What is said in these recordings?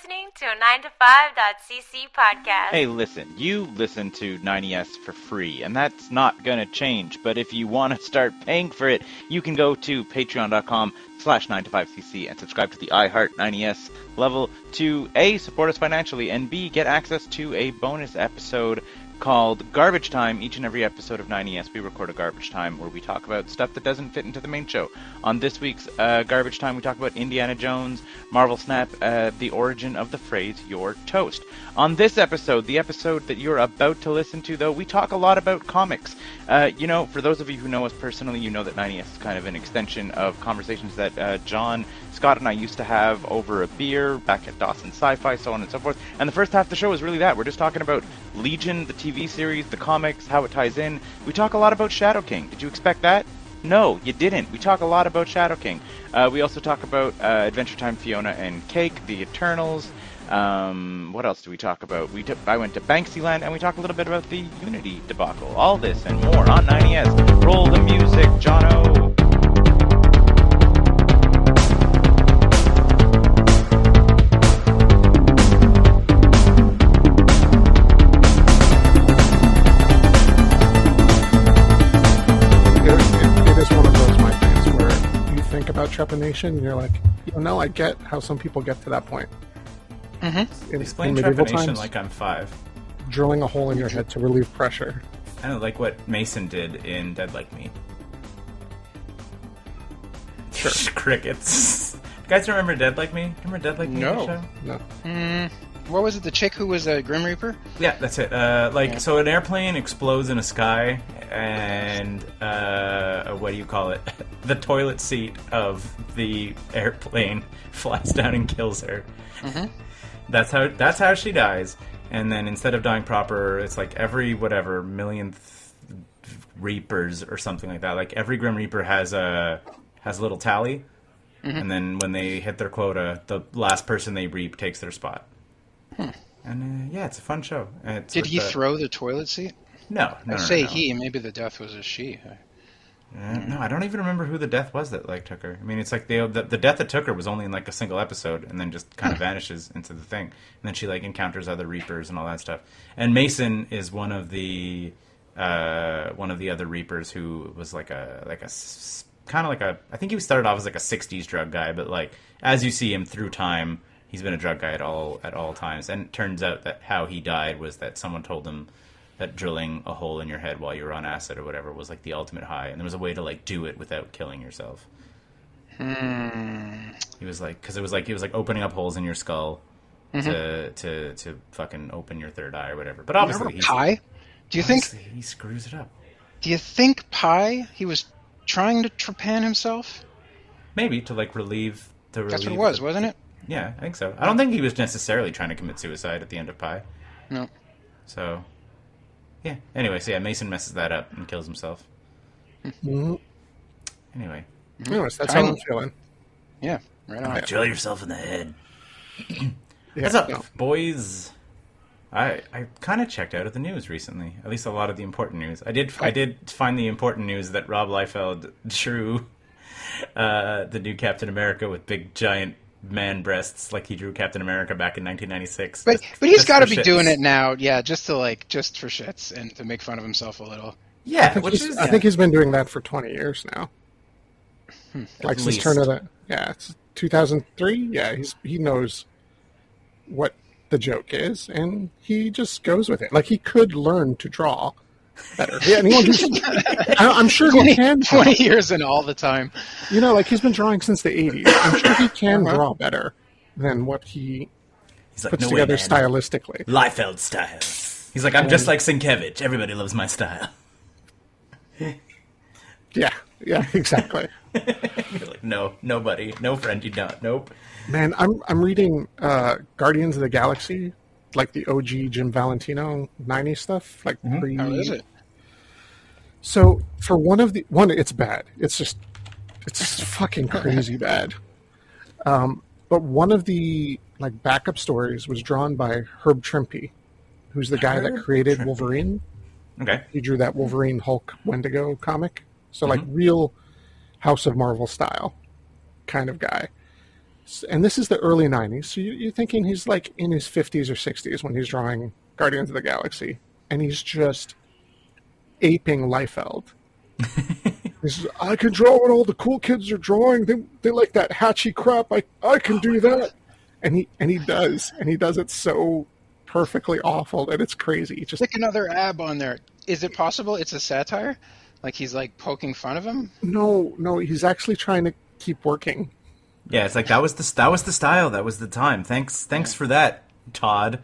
listening to a 9to5.cc podcast. Hey, listen, you listen to 9ES for free, and that's not gonna change. But if you want to start paying for it, you can go to patreon.com slash 9to5cc and subscribe to the iHeart 9ES level to A, support us financially, and B, get access to a bonus episode called Garbage Time. Each and every episode of 9ES, we record a garbage time where we talk about stuff that doesn't fit into the main show. On this week's uh, Garbage Time, we talk about Indiana Jones, Marvel Snap, uh, the origin of the phrase "your toast." On this episode, the episode that you're about to listen to, though, we talk a lot about comics. Uh, you know, for those of you who know us personally, you know that 9ES is kind of an extension of conversations that uh, Jon, Scott, and I used to have over a beer back at Dawson Sci-Fi, so on and so forth. And the first half of the show is really that. We're just talking about Legion, the TV series, the comics, how it ties in. We talk a lot about Shadow King. Did you expect that? No, you didn't. We talk a lot about Shadow King. Uh, we also talk about uh, Adventure Time Fionna and Cake, the Eternals. Um, what else do we talk about? We t- I went to Banksyland and we talk a little bit about the Unity debacle. All this and more on 9ES. Roll the music, Jono. You think about trepanation and you're like, you know, I get how some people get to that point. Mm-hmm. In, Explain in medieval trepanation times, like I'm five. drilling a hole in your head to relieve pressure. I don't like what Mason did in Dead Like Me. Sure. Crickets. You guys remember Dead Like Me? Remember Dead Like Me? No. the show? What was it? The chick who was a Grim Reaper? Yeah, that's it. Uh, like, so an airplane explodes in a sky, and uh, what do you call it? the toilet seat of the airplane flies down and kills her. That's how. That's how she dies. And then instead of dying proper, it's like every whatever millionth reapers or something like that. Like every Grim Reaper has a has a little tally, and then when they hit their quota, the last person they reap takes their spot. And uh, yeah, it's a fun show. It's Did he the- throw the toilet seat? No, no, I no, say no. he. Maybe the death was a she. Uh, no, I don't even remember who the death was that like took her. I mean, it's like the, the the death that took her was only in like a single episode, and then just kind of vanishes into the thing. And then she like encounters other Reapers and all that stuff. And Mason is one of the uh, one of the other Reapers who was like a like a kind of like a. I think he started off as like a '60s drug guy, but like as you see him through time, he's been a drug guy at all at all times. And it turns out that how he died was that someone told him that drilling a hole in your head while you were on acid or whatever was like the ultimate high, and there was a way to like do it without killing yourself. Hmm. He was like, because it was like he was like opening up holes in your skull mm-hmm. to to to fucking open your third eye or whatever. But obviously, he's, Pi? Do you think? he screws it up? Do you think Pi? He was trying to trepan himself. Maybe to like relieve the relieve That's what it was, the- wasn't it? Yeah, I think so. I don't think he was necessarily trying to commit suicide at the end of Pi. No. So, yeah. Anyway, so yeah, Mason messes that up and kills himself. Mhm. Anyway, Anyways, that's how I'm feeling. Yeah. Right on. drill yourself in the head. Yeah, What's up, no. boys? I I kind of checked out of the news recently. At least a lot of the important news. I did I did find the important news that Rob Liefeld drew uh, the new Captain America with big giant man breasts, like he drew Captain America back in 1996. But Just- but he's just got to be shits. doing it now. Yeah, just to like just for shits and to make fun of himself a little. Yeah, I think, which he's, is I think he's been doing that for 20 years now. Hmm. Like At since turn of the yeah, it's 2003. Yeah, he's he knows what the joke is, and he just goes with it. Like he could learn to draw better. Yeah, anyone who's, I, I'm sure he can. draw. 20 years and all the time. You know, like he's been drawing since the 80s. I'm sure he can Uh-huh. draw better than what he he's like, puts no together man. stylistically. Liefeld style. He's like, I'm just like Sienkiewicz. Everybody loves my style. Yeah, yeah, exactly. You're like, no, nobody, no friend, you don't. Nope. Man, I'm I'm reading uh, Guardians of the Galaxy, like the OG Jim Valentino 90 stuff, like pre. How is it? So for one of the one, it's bad. It's just it's fucking crazy bad. Um, but one of the like backup stories was drawn by Herb Trimpe, who's the guy that created Trimpe. Wolverine. Okay. He drew that Wolverine Hulk Wendigo comic. So like Mm-hmm. real House of Marvel style kind of guy. and this is the early '90s, so you, you're thinking he's like in his 50s or 60s when he's drawing Guardians of the Galaxy, and he's just aping Liefeld. he says, "I can draw what all the cool kids are drawing. They they like that hatchy crap. I I can do that." And he and he does, and he does it so perfectly awful that it's crazy. He just Stick another ab on there. Is it possible it's a satire? Like he's like poking fun of him? no, no. He's actually trying to keep working. Yeah, it's like that was the that was the style, that was the time. Thanks, thanks for that, Todd.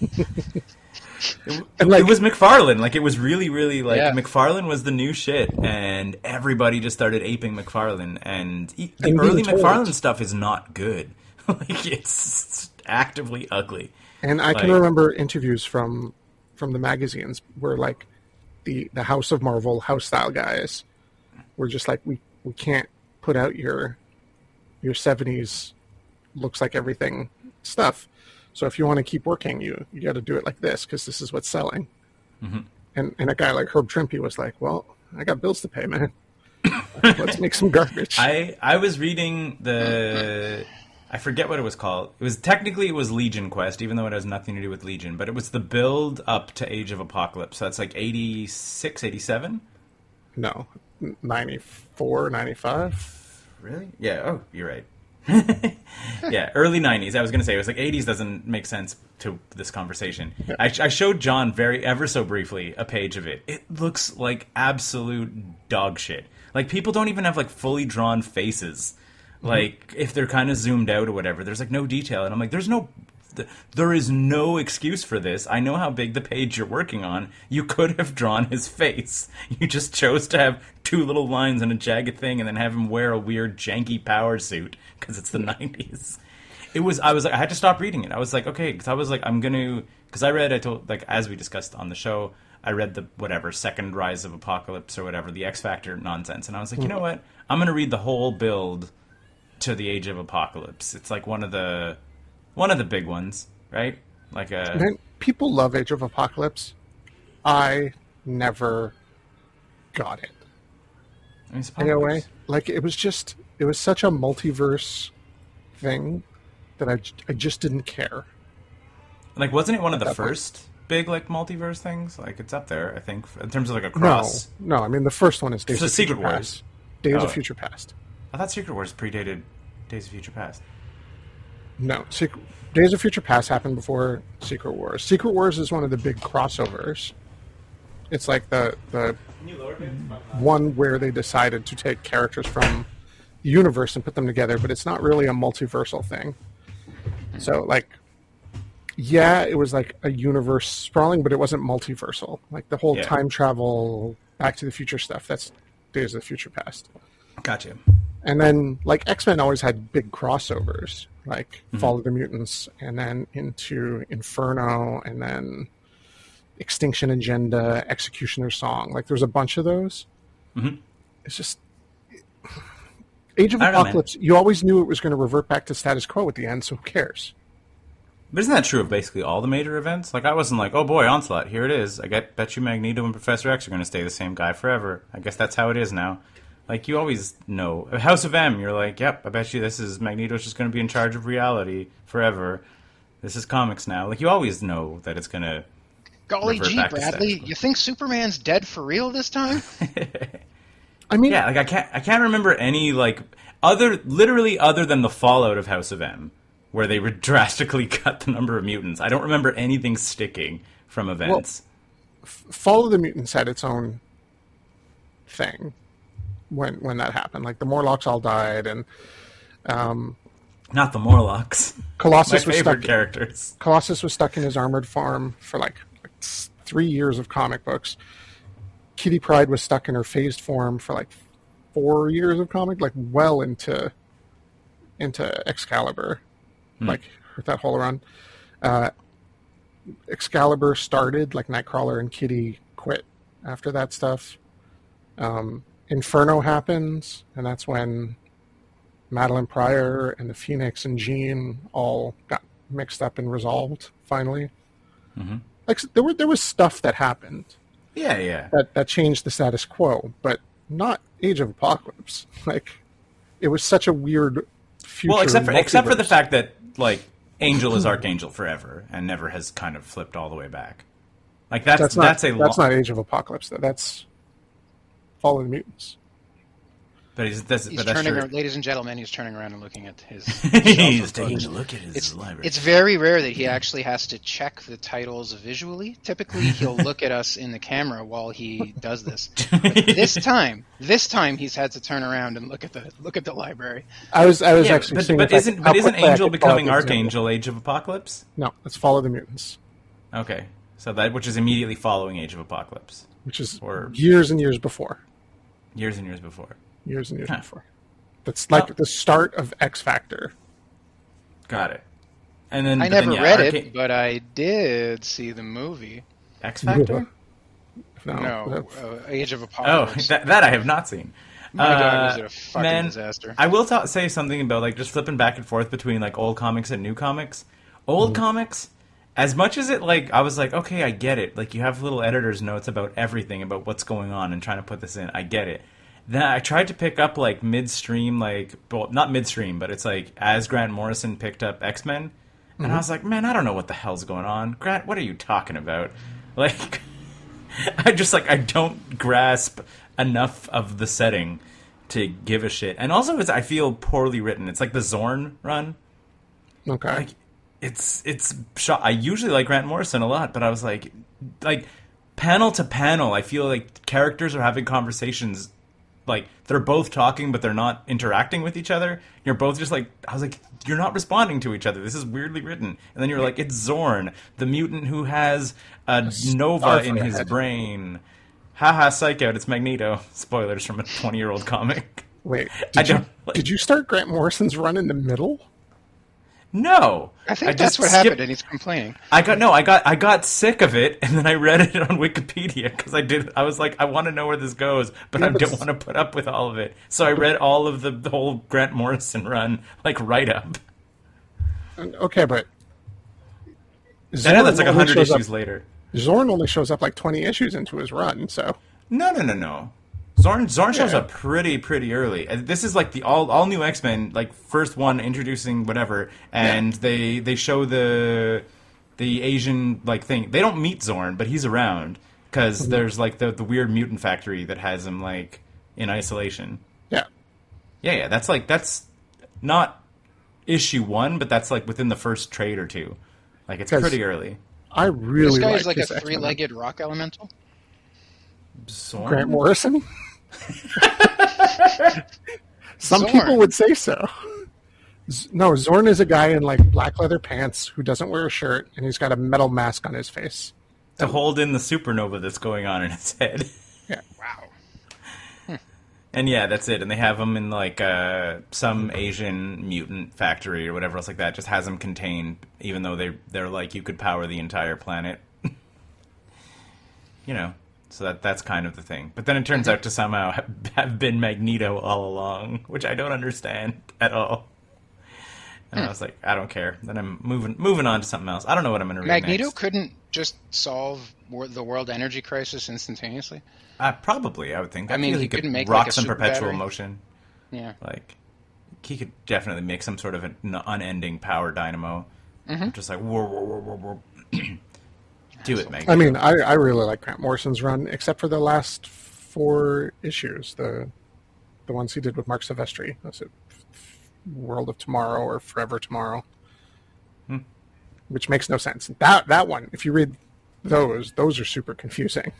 it, like- it was McFarlane. Like it was really, really like Yeah. McFarlane was the new shit, and everybody just started aping McFarlane. And the And early. McFarlane stuff is not good. like it's actively ugly. And I can remember interviews from from the magazines where like the the House of Marvel house style guys were just like we we can't put out your your 70s looks like everything stuff. So if you want to keep working, you you got to do it like this because this is what's selling. Mm-hmm. And and a guy like Herb Trimpe was like, well, I got bills to pay, man. Let's make some garbage. I I was reading the I forget what it was called. It was technically it was Legion Quest, even though it has nothing to do with Legion, but it was the build up to Age of Apocalypse. So that's like 86, 87? no, 94, 95. Really? Yeah. Oh, you're right. yeah, early '90s. I was going to say it was like '80s doesn't make sense to this conversation. I, I showed Jon very ever so briefly a page of it. It looks like absolute dog shit. Like people don't even have like fully drawn faces. Mm-hmm. Like if they're kind of zoomed out or whatever, there's like no detail, and I'm like, there's no. Th- There is no excuse for this. I know how big the page you're working on. You could have drawn his face. You just chose to have two little lines and a jagged thing, and then have him wear a weird janky power suit because it's the '90s. It was. I was like, I had to stop reading it. I was like, okay, because I was like, I'm gonna. Because I read. I told like as we discussed on the show. I read the whatever second Rise of Apocalypse or whatever the X Factor nonsense, and I was like, you know mm. what? I'm gonna read the whole build to the Age of Apocalypse. It's like one of the one of the big ones, right? Like a Man, people love Age of Apocalypse. I never got it. I mean, In a way, like it was just it was such a multiverse thing that I, I just didn't care. Like, wasn't it one of the that point. first big like multiverse things? Like, it's up there, I think, in terms of like a cross. no. no. I mean, the first one is Days It's of Secret Future Wars. Past. Days Oh. of Future Past. I thought Secret Wars predated Days of Future Past. No, Secret, Days of Future Past happened before Secret Wars. Secret Wars is one of the big crossovers. It's like the the one where they decided to take characters from the universe and put them together, but it's not really a multiversal thing. So like yeah, it was like a universe sprawling, but it wasn't multiversal. Like the whole Yeah. time travel, Back to the Future stuff. That's Days of the Future Past. Gotcha. And then, like X Men always had big crossovers, like Fall of the Mutants, and then into Inferno, and then X-Tinction Agenda, Executioner Song. Like, there's a bunch of those. Mhm. It's just Age of don't know. Apocalypse. You always knew it was going to revert back to status quo at the end, so who cares? But isn't that true of basically all the major events? Like, I wasn't like, oh boy, Onslaught, here it is. I get, bet you Magneto and Professor X are going to stay the same guy forever. I guess that's how it is now. Like, you always know. House of M, you're like, yep, I bet you this is Magneto's just going to be in charge of reality forever. This is comics now. Like, you always know that it's going to. Golly Revert gee, back to status Bradley, you think Superman's dead for real this time? I mean, Yeah, like I can't I can't remember any like other literally other than the fallout of House of M, where they drastically cut the number of mutants. I don't remember anything sticking from events. Fall of the Mutants had its own thing when when that happened. Like the Morlocks all died, and um, Not the Morlocks. Colossus was stuck. characters. Colossus was stuck in his armored farm for like, like three years of comic books. Kitty Pryde was stuck in her phased form for like four years of comic, like well into into Excalibur, like that whole run. Uh, Excalibur started like Nightcrawler and Kitty quit after that stuff. Um, Inferno happens, and that's when Madeline Pryor and the Phoenix and Jean all got mixed up and resolved finally. Mm-hmm. Like there were there was stuff that happened Yeah, yeah. that that changed the status quo, but not Age of Apocalypse. Like it was such a weird future. well, except for except for the fact that like Angel is Archangel forever and never has kind of flipped all the way back. Like that's that's that's, not a that's not Age of Apocalypse. Though. That's Fall of the Mutants. But he's, that's, He's but that's turning, true. ar- ladies and gentlemen, he's turning around and looking at his. he's taking a look at his It's, library. it's very rare that he actually has to check the titles visually. Typically, he'll look at us in the camera while he does this. But this time, this time he's had to turn around and look at the look at the library. I was I was yeah, actually but, but isn't could- but how isn't Angel becoming the example. Archangel Age of Apocalypse? No, let's follow the Mutants, Okay, so that which is immediately following Age of Apocalypse, which is Or- years and years before. years and years before. Years and years Huh. before. That's like Well- the start of X Factor. Got it. And then I but then, never yeah, read Arca- it, but I did see the movie. X Factor. No, No, uh, Age of Oh, Apocalypse. that, that I have not seen. My God, Uh, was it a fucking man, disaster? I will ta- say something about like just flipping back and forth between like old comics and new comics. Old Mm-hmm. comics, as much as it like I was like, okay, I get it. Like you have little editor's notes about everything about what's going on and trying to put this in. I get it. Then I tried to pick up like midstream, like well, not midstream, but it's like as Grant Morrison picked up X Men, and Mm-hmm. I was like, man, I don't know what the hell's going on. Grant, what are you talking about? Like. I just like I don't grasp enough of the setting to give a shit. And also it's I feel poorly written. It's like the Xorn run. okay. Like it's it's shot. I usually like Grant Morrison a lot, but I was like like panel to panel, I feel like characters are having conversations like they're both talking but they're not interacting with each other. You're both just like I was like you're not responding to each other. This is weirdly written. And then you're like it's Xorn, the mutant who has a nova in his head. brain. Haha, psych out, it's Magneto. Spoilers from a 20 year old comic. Wait, I you, don't- did you start Grant Morrison's run in the middle? No, I think just that's what skipped- happened, and he's complaining. I got no, I got I got sick of it, and then I read it on Wikipedia because I did. I was like, I want to know where this goes, but Yeah, I don't want to put up with all of it. So I read all of the, the whole Grant Morrison run, like right up. Okay, but I Xorn know that's like only hundred issues Up, later. Xorn only shows up like twenty issues into his run, so No, no, no, no. Xorn Xorn shows Yeah. up pretty pretty early. This is like the all all new X Men, like first one introducing whatever, and they they show the the Asian like thing. They don't meet Xorn, but he's around because mm-hmm. there's like the the weird mutant factory that has him like in isolation. yeah. Yeah, yeah, that's like that's not issue one, but that's like within the first trade or two. Like it's pretty early. I really This guy is like his a X-Men. three-legged rock elemental. Xorn? Grant Morrison. Some Xorn. people would say so. Z- No, Xorn is a guy in like black leather pants who doesn't wear a shirt and he's got a metal mask on his face. to hold in the supernova that's going on in his head. Yeah. Wow. And yeah, that's it. And they have him in like uh, some Asian mutant factory or whatever else like that. Just has him contained, even though they they're like you could power the entire planet. you know, so that that's kind of the thing. But then it turns out to somehow have, have been Magneto all along, which I don't understand at all. And I was like, I don't care. Then I'm moving moving on to something else. I don't know what I'm going to read Magneto next. couldn't just solve the world energy crisis instantaneously. Uh, probably, I would think. I mean, feel he couldn't make, rock like, some perpetual battery. motion. Yeah. Like he could definitely make some sort of an unending power dynamo. Mm-hmm. Just like whoa, whoa, whoa, whoa, whoa. Do it, Magneto. I mean, I, I really like Grant Morrison's run, except for the last four issues, the the ones he did with Marc Silvestri. Was it World of Tomorrow or Forever Tomorrow? Hmm. Which makes no sense. That that one, if you read those, those are super confusing.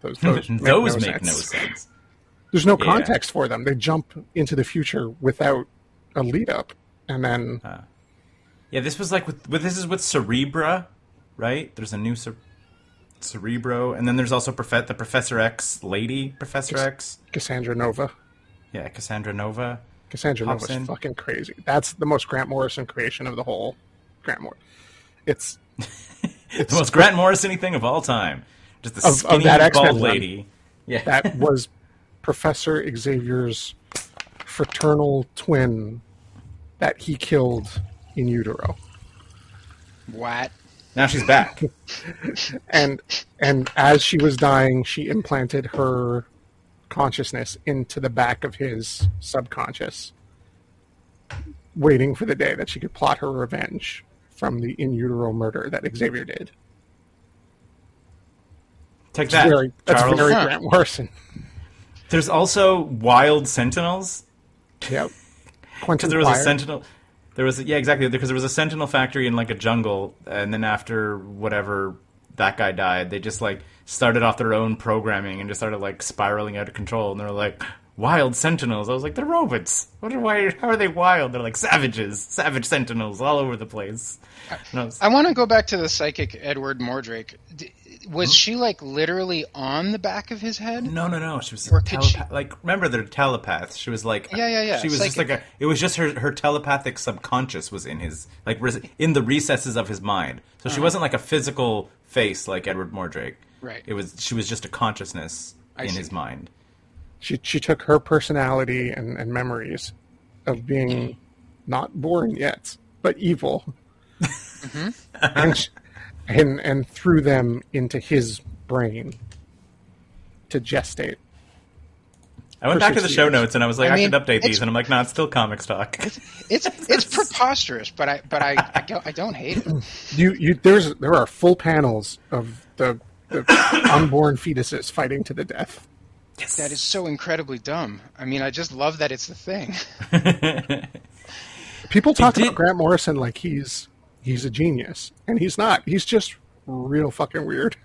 Those those, those make, make, no, no sense. sense. There's no Yeah. context for them. They jump into the future without a lead up, and then Yeah, this was like with, with this is with Cerebra, right? There's a new Cer- Cerebro, and then there's also Profe- the Professor X lady, Professor X. Cassandra Nova. Yeah, Cassandra Nova. Cassandra Pops Nova's in. fucking crazy. That's the most Grant Morrison creation of the whole Grant Morrison. It's The most Grant Morrison thing of all time. Just the Of- of skinny that X-Men bald run. lady. Yeah. that was Professor Xavier's fraternal twin that he killed in utero. What? Now she's back. And and as she was dying, she implanted her consciousness into the back of his subconscious. waiting for the day that she could plot her revenge from the in utero murder that Xavier did. Take that, very, that's Charles. very Grant Morrison. There's also Wild Sentinels. Yep. Because there was a sentinel. There was yeah exactly because there was a sentinel factory in like a jungle, and then after whatever that guy died, they just like started off their own programming and just started like spiraling out of control. And they were like wild sentinels. I was like they're robots. What are why? How are they wild? They're like savages, savage sentinels all over the place. I was- I want to go back to the psychic Edward Mordrake. D- was she like literally on the back of his head? No, no, no. She was Or a could she- Like, remember, they're telepaths. She was like, Yeah, yeah, yeah. She was just like Psychic. a. It was just her. Her telepathic subconscious was in his like res- in the recesses of his mind. So she wasn't like a physical face like Edward Mordrake. Uh-huh. Right. It was. She was just a consciousness I in see. his mind. She she took her personality and, and memories of being not born yet, but evil, Mm-hmm. and, sh- and and threw them into his brain to gestate. I went back to the 60 show notes and I was like, I I, should update these, and I'm like, no, it's still comic stock. It's it's preposterous, but I but I I don't, I don't hate it. You you there's there are full panels of the, the unborn fetuses fighting to the death. Yes. That is so incredibly dumb. I mean, I just love that it's the thing. People talk did- about Grant Morrison like he's he's a genius, and he's not. He's just real fucking weird.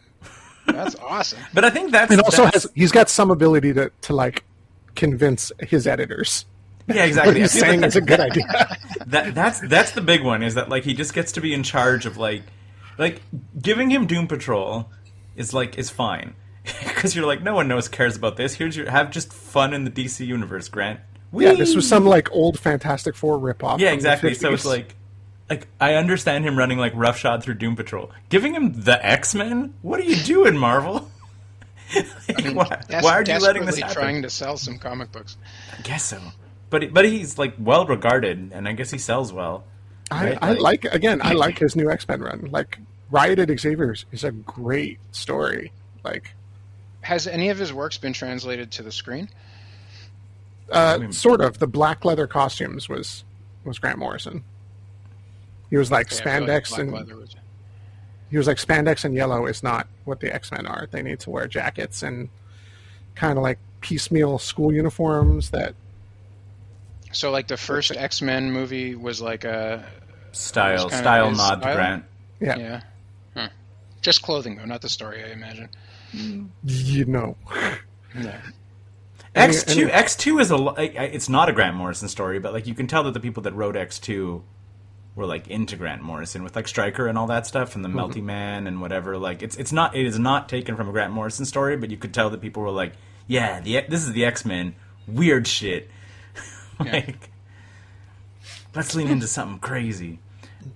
That's awesome. but I think that's And also that's- has he's got some ability to to like convince his editors yeah exactly. I he's feel saying like is a good idea. that that's that's the big one is that like he just gets to be in charge of like like giving him Doom Patrol is like is fine because you're like no one knows cares about this. Here's your have just fun in the DC universe, Grant. yeah, this was some like old Fantastic Four ripoff. yeah exactly. So it's like like I understand him running like roughshod through Doom Patrol. Giving him the X Men, what are you doing, Marvel? Like, why, Des- why are you letting this happen? trying to sell some comic books. I guess so. But but he's like well regarded, and I guess he sells well. I, right? I like again. I like his new X Men run. Like Riot at Xavier's is a great story. Like Has any of his works been translated to the screen? uh, sort of the black leather costumes was was Grant Morrison. He was like Yeah, I feel like spandex and was- he was like spandex and yellow is not what the X Men are. They need to wear jackets and kind of like piecemeal school uniforms that So, like the first X Men movie was like a Style It's kinda style his nod to? Grant. yeah, yeah, Huh. just clothing though, not the story. I imagine. you know No. X two X two is a lo- I- I- it's not a Grant Morrison story, but like you can tell that the people that wrote X two were like into Grant Morrison with like Stryker and all that stuff and the Melty Man and whatever. Like it's it's not it is not taken from a Grant Morrison story, but you could tell that people were like, yeah, the this is the X Men, weird shit. like, let's lean into something crazy.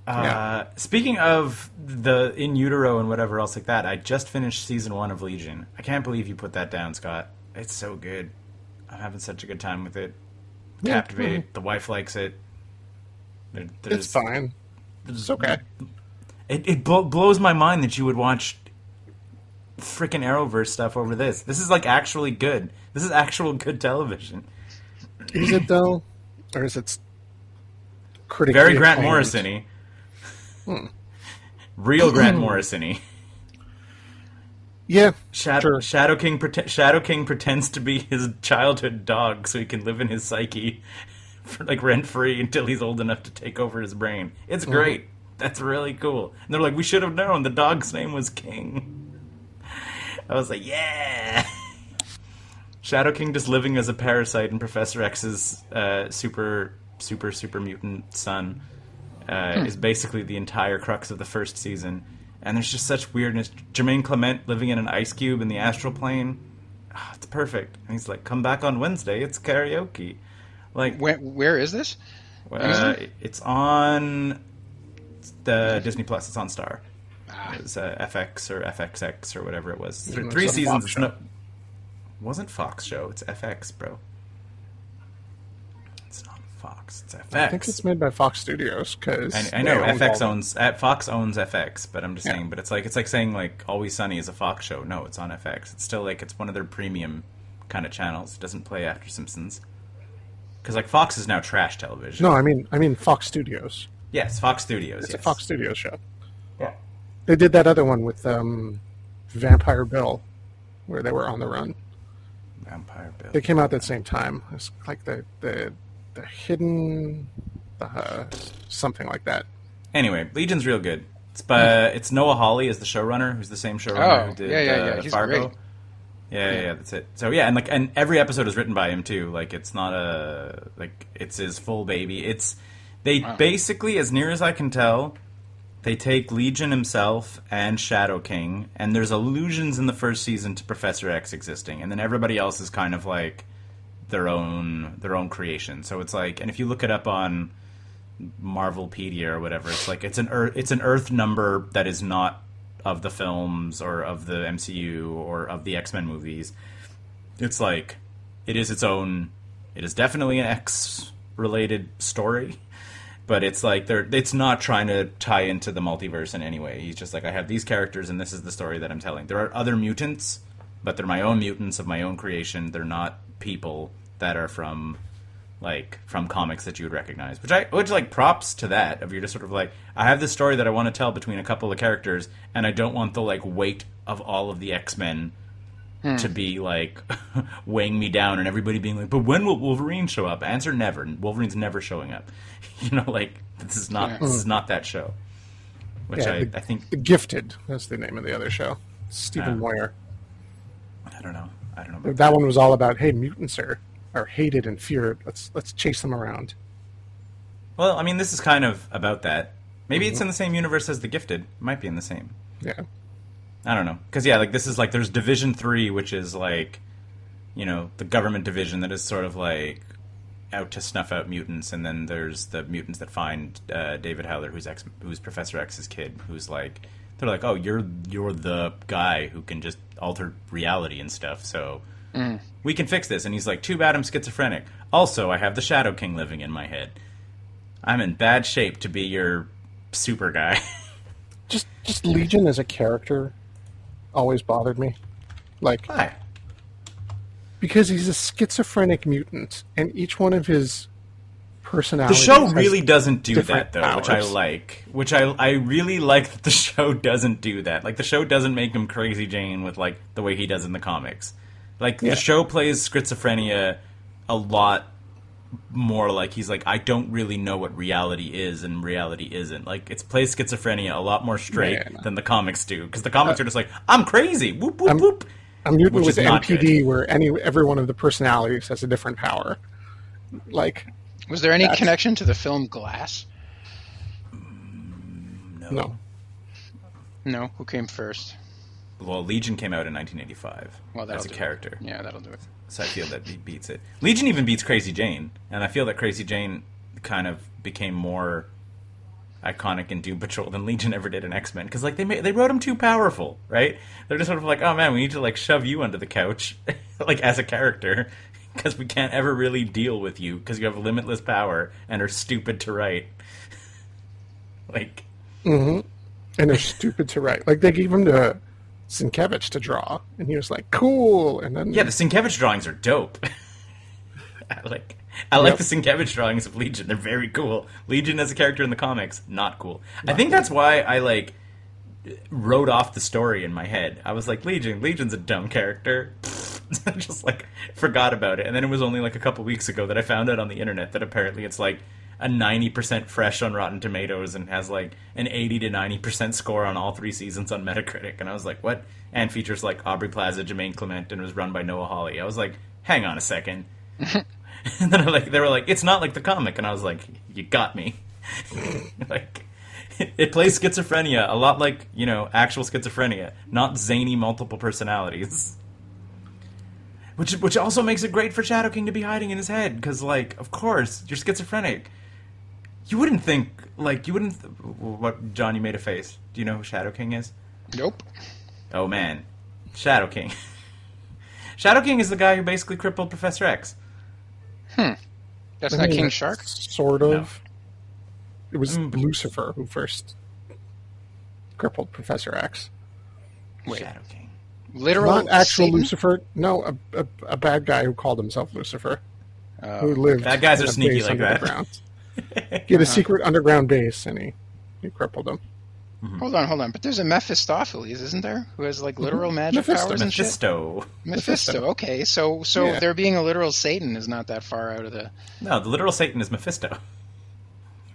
Uh, Yeah. Speaking of the in utero and whatever else like that, I just finished season one of Legion. I can't believe you put that down, Scott. It's so good. I'm having such a good time with it. Yeah, Captivated. The wife likes it. There- it's fine. It's okay. It, it blo- blows my mind that you would watch freaking Arrowverse stuff over this. This is like actually good. This is actual good television. Is it though, or is it critically Very Grant acclaimed? Morrison-y. Hmm. Real Grant Morrison-y. Yeah, Shadow, Sure. Shadow King Shadow King pretends to be his childhood dog so he can live in his psyche like rent free until he's old enough to take over his brain. It's Mm-hmm. great. That's really cool. And they're like, we should have known the dog's name was King. I was like, yeah. Shadow King just living as a parasite in Professor X's uh, super super super mutant son uh, is basically the entire crux of the first season. And there's just such weirdness. Jemaine Clement living in an ice cube in the astral plane. Ah, it's perfect. And he's like, come back on Wednesday. It's karaoke. Like, Where, where is this? uh, it's on the Disney Plus. It's on Star. It's uh, FX or FXX or whatever it was. Th- It's three a seasons. Fox no, wasn't Fox show. It's FX, bro. It's not Fox. It's FX. I think it's made by Fox Studios because I, I know FX owns uh, Fox owns FX, but I'm just Yeah. saying. But it's like it's like saying like Always Sunny is a Fox show. No, it's on FX. It's still like it's one of their premium kind of channels. It doesn't play after Simpsons. Because like Fox is now trash television. No, I mean I mean Fox Studios. Yes, Fox Studios. It's yes. a Fox Studios show. Yeah. They did that other one with um, Vampire Bill, where they were on the run. Vampire Bill. They came out at the same time. It's like the the the hidden uh, something like that. Anyway, Legion's real good. It's by it's Noah Hawley as the showrunner, who's the same showrunner Oh, who did yeah, yeah, uh, yeah, he's Fargo. great. Yeah, yeah, yeah, that's it. So yeah, and like and every episode is written by him too. Like it's not a like it's his full baby. It's they Wow. basically, as near as I can tell, they take Legion himself and Shadow King, and there's allusions in the first season to Professor X existing, and then everybody else is kind of like their own their own creation. So it's like, and if you look it up on Marvelpedia or whatever, it's like it's an Earth, it's an Earth number that is not of the films or of the MCU or of the X Men movies. It's like it is its own. It is definitely an X related story, but it's like they're it's not trying to tie into the multiverse in any way. He's just like I have these characters and this is the story that I'm telling. There are other mutants, but they're my own mutants of my own creation. They're not people that are from like from comics that you would recognize. Which I which like props to that of you're just sort of like I have this story that I want to tell between a couple of characters and I don't want the like weight of all of the X-Men to be like weighing me down and everybody being like, "But when will Wolverine show up?" Answer never. Wolverine's never showing up. You know, like this is not Yeah. this is not that show. Which Yeah, I, the- I think The Gifted. That's the name of the other show. Stephen Ah. Moyer. I don't know. I don't know. About That one was all about hey, mutants are are hated and feared. Let's let's chase them around. Well, I mean, this is kind of about that. Maybe it's in the same universe as The Gifted. Might be in the same. Yeah. I don't know. Because, yeah, like, this is like, there's Division 3, which is like, you know, the government division that is sort of like out to snuff out mutants. And then there's the mutants that find uh, David Haller, who's, ex, who's Professor X's kid, who's like, they're like, oh, you're you're the guy who can just alter reality and stuff. So Mm. we can fix this. And he's like, too bad I'm schizophrenic. Also, I have the Shadow King living in my head. I'm in bad shape to be your super guy. Just just Legion as a character always bothered me. Like Why? because he's a schizophrenic mutant and each one of his personalities. The personalities show has- really doesn't do that though, which I like. Which I I really like that the show doesn't do that. Like the show doesn't make him crazy Jane with like the way he does in the comics. Like Yeah. the show plays schizophrenia a lot more like he's like I don't really know what reality is and reality isn't. Like it's plays schizophrenia a lot more straight Man. Uh, than the comics do because the comics are just like I'm crazy. Whoop whoop I'm- whoop. a mutant which with is not NPD where any every one of the personalities has a different power. Like Was there any That's- connection to the film Glass? no. No. Who came first? Well, Legion came out in 1985 Well, that'll as a do it. character. Yeah, that'll do it. So I feel that he beats it. Legion even beats Crazy Jane, and I feel that Crazy Jane kind of became more iconic in Doom Patrol than Legion ever did in X Men because like they made, they wrote him too powerful, right? They're just sort of like, oh man, we need to like shove you under the couch, like as a character, because we can't ever really deal with you because you have limitless power and are stupid to write. like, mm-hmm. and they're stupid to write. Like they gave him to Sienkiewicz to draw, and he was like, "Cool." And then yeah, the Sienkiewicz drawings are dope. I like. I like the Sienkiewicz drawings of Legion. They're very cool. Legion as a character in the comics, not cool. I think that's why I like wrote off the story in my head. I was like, Legion, Legion's a dumb character. Just like forgot about it. And then it was only like a couple weeks ago that I found out on the internet that apparently it's like a 90% fresh on Rotten Tomatoes and has like an 80 to 90% score on all three seasons on Metacritic. And I was like, what? And features like Aubrey Plaza, Jemaine Clement, and was run by Noah Hawley. I was like, hang on a second. and then I like they were like, it's not like the comic, and I was like, you got me. like it plays schizophrenia a lot like you know actual schizophrenia, not zany multiple personalities. Which which also makes it great for Shadow King to be hiding in his head because like of course you're schizophrenic. You wouldn't think like you wouldn't. Th- what Jon? You made a face. Do you know who Shadow King is? Nope. Oh man, Shadow King. Shadow King is the guy who basically crippled Professor X. That's I not mean, King that's Shark. Sort of. It was Mm, but- Lucifer who first crippled Professor X. Wait. Shadow King. Literal Not actual Satan? Lucifer. No, a, a, a bad guy who called himself Lucifer. who lived. Bad guys are a sneaky like under that. The. He had a uh-huh. secret underground base, and he he crippled them. Mm-hmm. Hold on, hold on. But there's a Mephistopheles, isn't there? Who has like literal mm-hmm. magic Mephisto. powers and shit. Mephisto. Mephisto. Okay, so so Yeah. there being a literal Satan is not that far out of the. No, the literal Satan is Mephisto.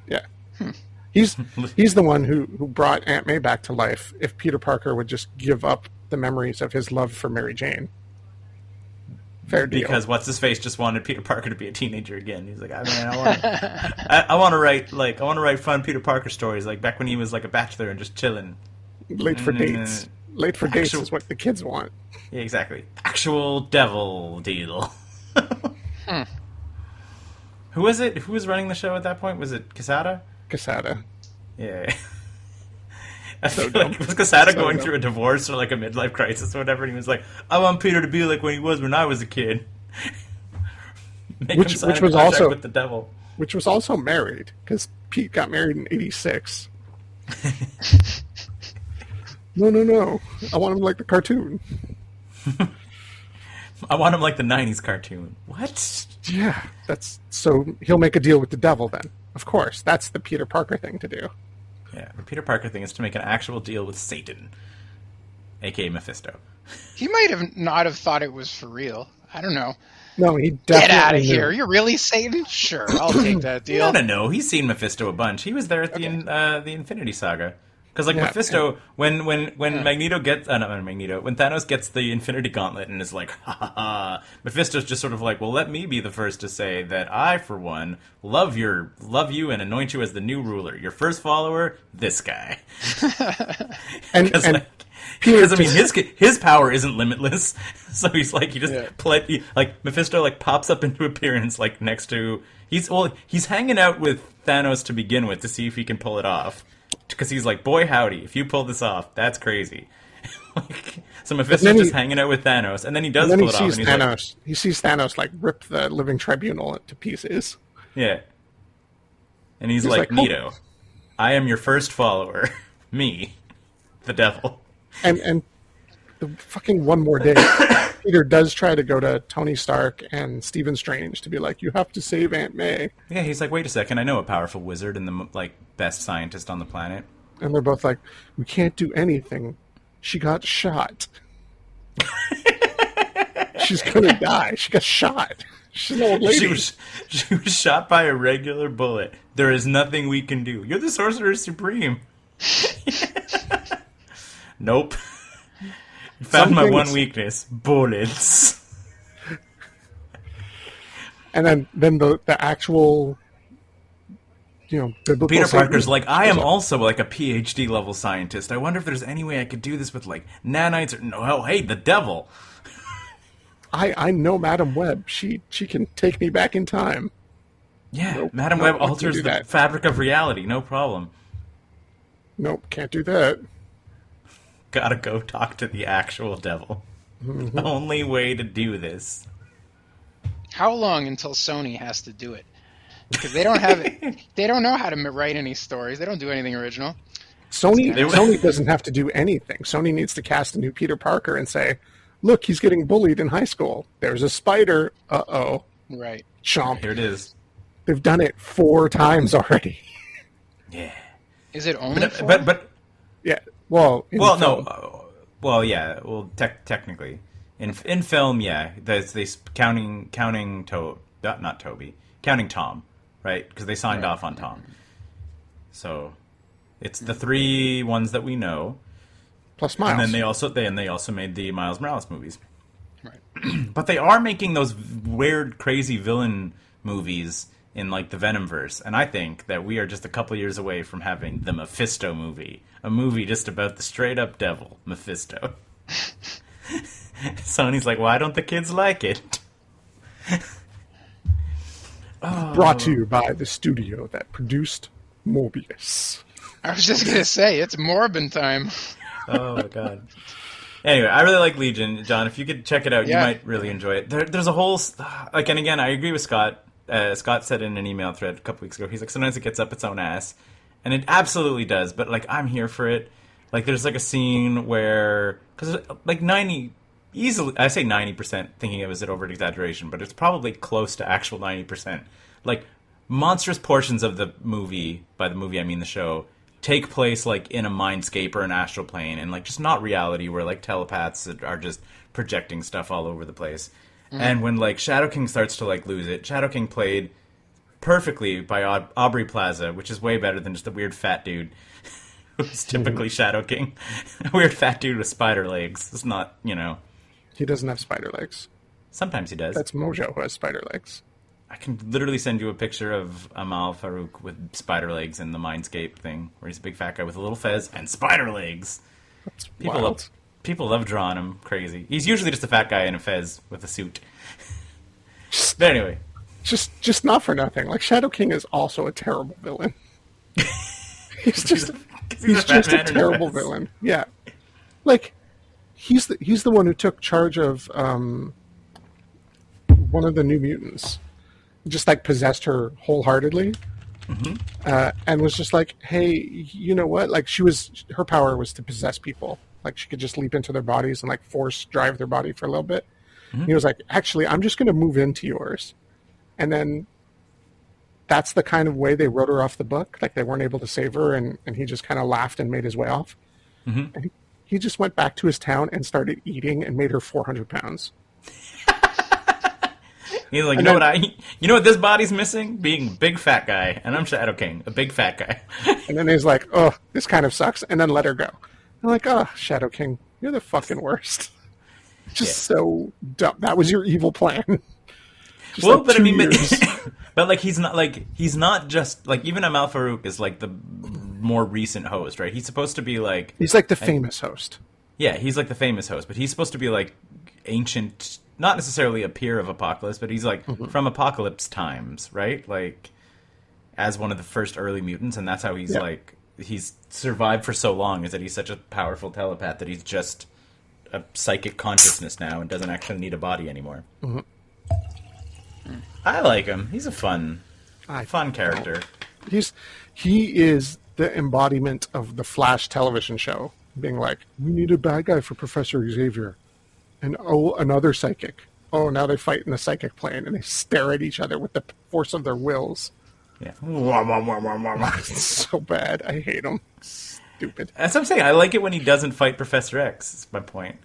Yeah. Hmm. He's he's the one who, who brought Aunt May back to life. If Peter Parker would just give up the memories of his love for Mary Jane, fair deal. Because what's his face just wanted Peter Parker to be a teenager again. He's like, I mean, I want, to, I, I want to write like I want to write fun Peter Parker stories, like back when he was like a bachelor and just chilling. late for Mm, dates, late for dates actual- is what the kids want. Yeah, exactly. Actual devil deal. Who was it? Who was running the show at that point? Was it Quesada? Quesada. Yeah. I dumb. like was Quesada So going dumb. through a divorce or like a midlife crisis or whatever, and he was like, "I want Peter to be like when he was when I was a kid." Which- which was also- with the devil. which was also married because Pete got married in '86. no, no, no! I want him like the cartoon. I want him like the '90s cartoon. What? Yeah, that's so he'll make a deal with the devil. Then, of course, that's the Peter Parker thing to do. Yeah, the Peter Parker thing is to make an actual deal with Satan, aka Mephisto. He might have not have thought it was for real. I don't know. No, he Get out of knew. here! You're really Satan? Sure, I'll take that deal. No, no, no. He's seen Mephisto a bunch. He was there at the in, uh, the Infinity Saga. Because like Yeah, Mephisto, when when when Magneto gets uh, not Magneto, when Thanos gets the Infinity Gauntlet and is like, ha ha ha, Mephisto's just sort of like, well, let me be the first to say that I, for one, love your love you and anoint you as the new ruler. Your first follower, this guy. and, Because and like, because I mean his his power isn't limitless, so he's like he just Yeah. play he, like Mephisto like pops up into appearance like next to he's well he's hanging out with Thanos to begin with to see if he can pull it off because he's like boy howdy if you pull this off that's crazy. like, so Mephisto's then just he- hanging out with Thanos and then he does pull he it off sees and he's Thanos. like he sees Thanos like rip the Living Tribunal to pieces. yeah, and he's, He's like, like, "Oh." Nito, I am your first follower, me, the devil. And and the fucking one more day, Peter does try to go to Tony Stark and Stephen Strange to be like, you have to save Aunt May, Yeah, he's like, wait a second, I know a powerful wizard and the like best scientist on the planet. and they're both like, we can't do anything. She got shot. She's gonna die. She got shot. She's an old lady. She was she was shot by a regular bullet. There is nothing we can do. You're the sorcerer supreme. nope. Found my one weakness: bullets. and then then the the actual, you know, biblical Peter Satan Parker's like, I am also like a PhD level scientist. I wonder if there's any way I could do this with like nanites or no. Oh, hey, the devil. I I know Madam Web. She she can take me back in time. Yeah, Nope, Madam Web alters the that. fabric of reality. No problem. Nope, can't do that. Gotta go talk to the actual devil. Mm-hmm. The only way to do this. How long until Sony has to do it? Because they don't have it. They don't know how to write any stories. They don't do anything original. Sony Sony doesn't have to do anything. Sony needs to cast a new Peter Parker and say, "Look, he's getting bullied in high school. There's a spider. Uh oh, Right. chomp." Here it is. They've done it four times already. Yeah. Is it only But four? but, but Yeah. Well, in well, no. uh, Well, yeah. Well, tec- technically, in in film, yeah, there's they counting counting to not, not Tobey, counting Tom, right? Because they signed Right. off on Tom. So it's the three ones that we know, plus Miles. and then they also they and they also made the Miles Morales movies. Right. But they are making those weird, crazy villain movies in like the Venomverse, and I think that we are just a couple years away from having the Mephisto movie, a movie just about the straight up devil, Mephisto. Sony's like, why don't the kids like it? Oh. brought to you by the studio that produced Morbius. I was just gonna say it's Morbin time. Oh my god. Anyway, I really like Legion, Jon. If you could check it out, Yeah. you might really enjoy it. There, there's a whole like, and again, I agree with Scott. Uh, Scott said in an email thread a couple weeks ago, he's like, sometimes it gets up its own ass, and it absolutely does. But like, I'm here for it. Like, there's like a scene where, because like 90, easily. I say ninety percent, thinking it was an over exaggeration, but it's probably close to actual ninety percent. Like monstrous portions of the movie, by the movie I mean the show, take place like in a mindscape or an astral plane, and like just not reality, where like telepaths are just projecting stuff all over the place. Uh-huh. And when like Shadow King starts to like lose it, Shadow King played perfectly by Aub- Aubrey Plaza, which is way better than just a weird fat dude who's typically mm-hmm. Shadow King. a weird fat dude with spider legs. It's not, you know. He doesn't have spider legs. Sometimes he does. That's Mojo who has spider legs. I can literally send you a picture of Amal Farouk with spider legs in the Mindscape thing, where he's a big fat guy with a little fez and spider legs. That's People wild. love people love drawing him crazy. He's usually just a fat guy in a fez with a suit. but anyway, Just, just not for nothing. Like Shadow King is also a terrible villain. he's just, he's a fat just a terrible villain. Yeah, like he's the he's the one who took charge of um, one of the New Mutants. Just like possessed her wholeheartedly, Mm-hmm. uh, and was just like, "Hey, you know what? Like she was, her power was to possess people. Like she could just leap into their bodies and like force drive their body for a little bit." Mm-hmm. He was like, "Actually, I'm just going to move into yours," and then that's the kind of way they wrote her off the book. Like they weren't able to save her, and, and he just kind of laughed and made his way off. Mm-hmm. And he, he just went back to his town and started eating and made her 400 pounds. he's like, you know then- what I, you know what this body's missing? Being a big fat guy, and I'm Shadow King, a big fat guy. And then he's like, oh, this kind of sucks, and then let her go. I'm like, oh, Shadow King, you're the fucking worst. Just so dumb. That was your evil plan. Just well, like but I mean, but, but like he's not like he's not just like even Amal Farouk is like the more recent host, right? He's supposed to be like he's like the famous host. Yeah, he's like the famous host, but he's supposed to be like ancient, not necessarily a peer of Apocalypse, but he's like Mm-hmm. from Apocalypse times, right? Like as one of the first early mutants, and that's how he's Yeah. like he's survived for so long is that he's such a powerful telepath that he's just a psychic consciousness now and doesn't actually need a body anymore. Mm-hmm. I like him. He's a fun, I fun character. He's he is the embodiment of the Flash television show, being like, we need a bad guy for Professor Xavier, and oh, another psychic. Oh, now they fight in the psychic plane and they stare at each other with the force of their wills. Yeah. It's so bad. I hate him. Stupid. That's what I'm saying. I like it when he doesn't fight Professor X. Is my point.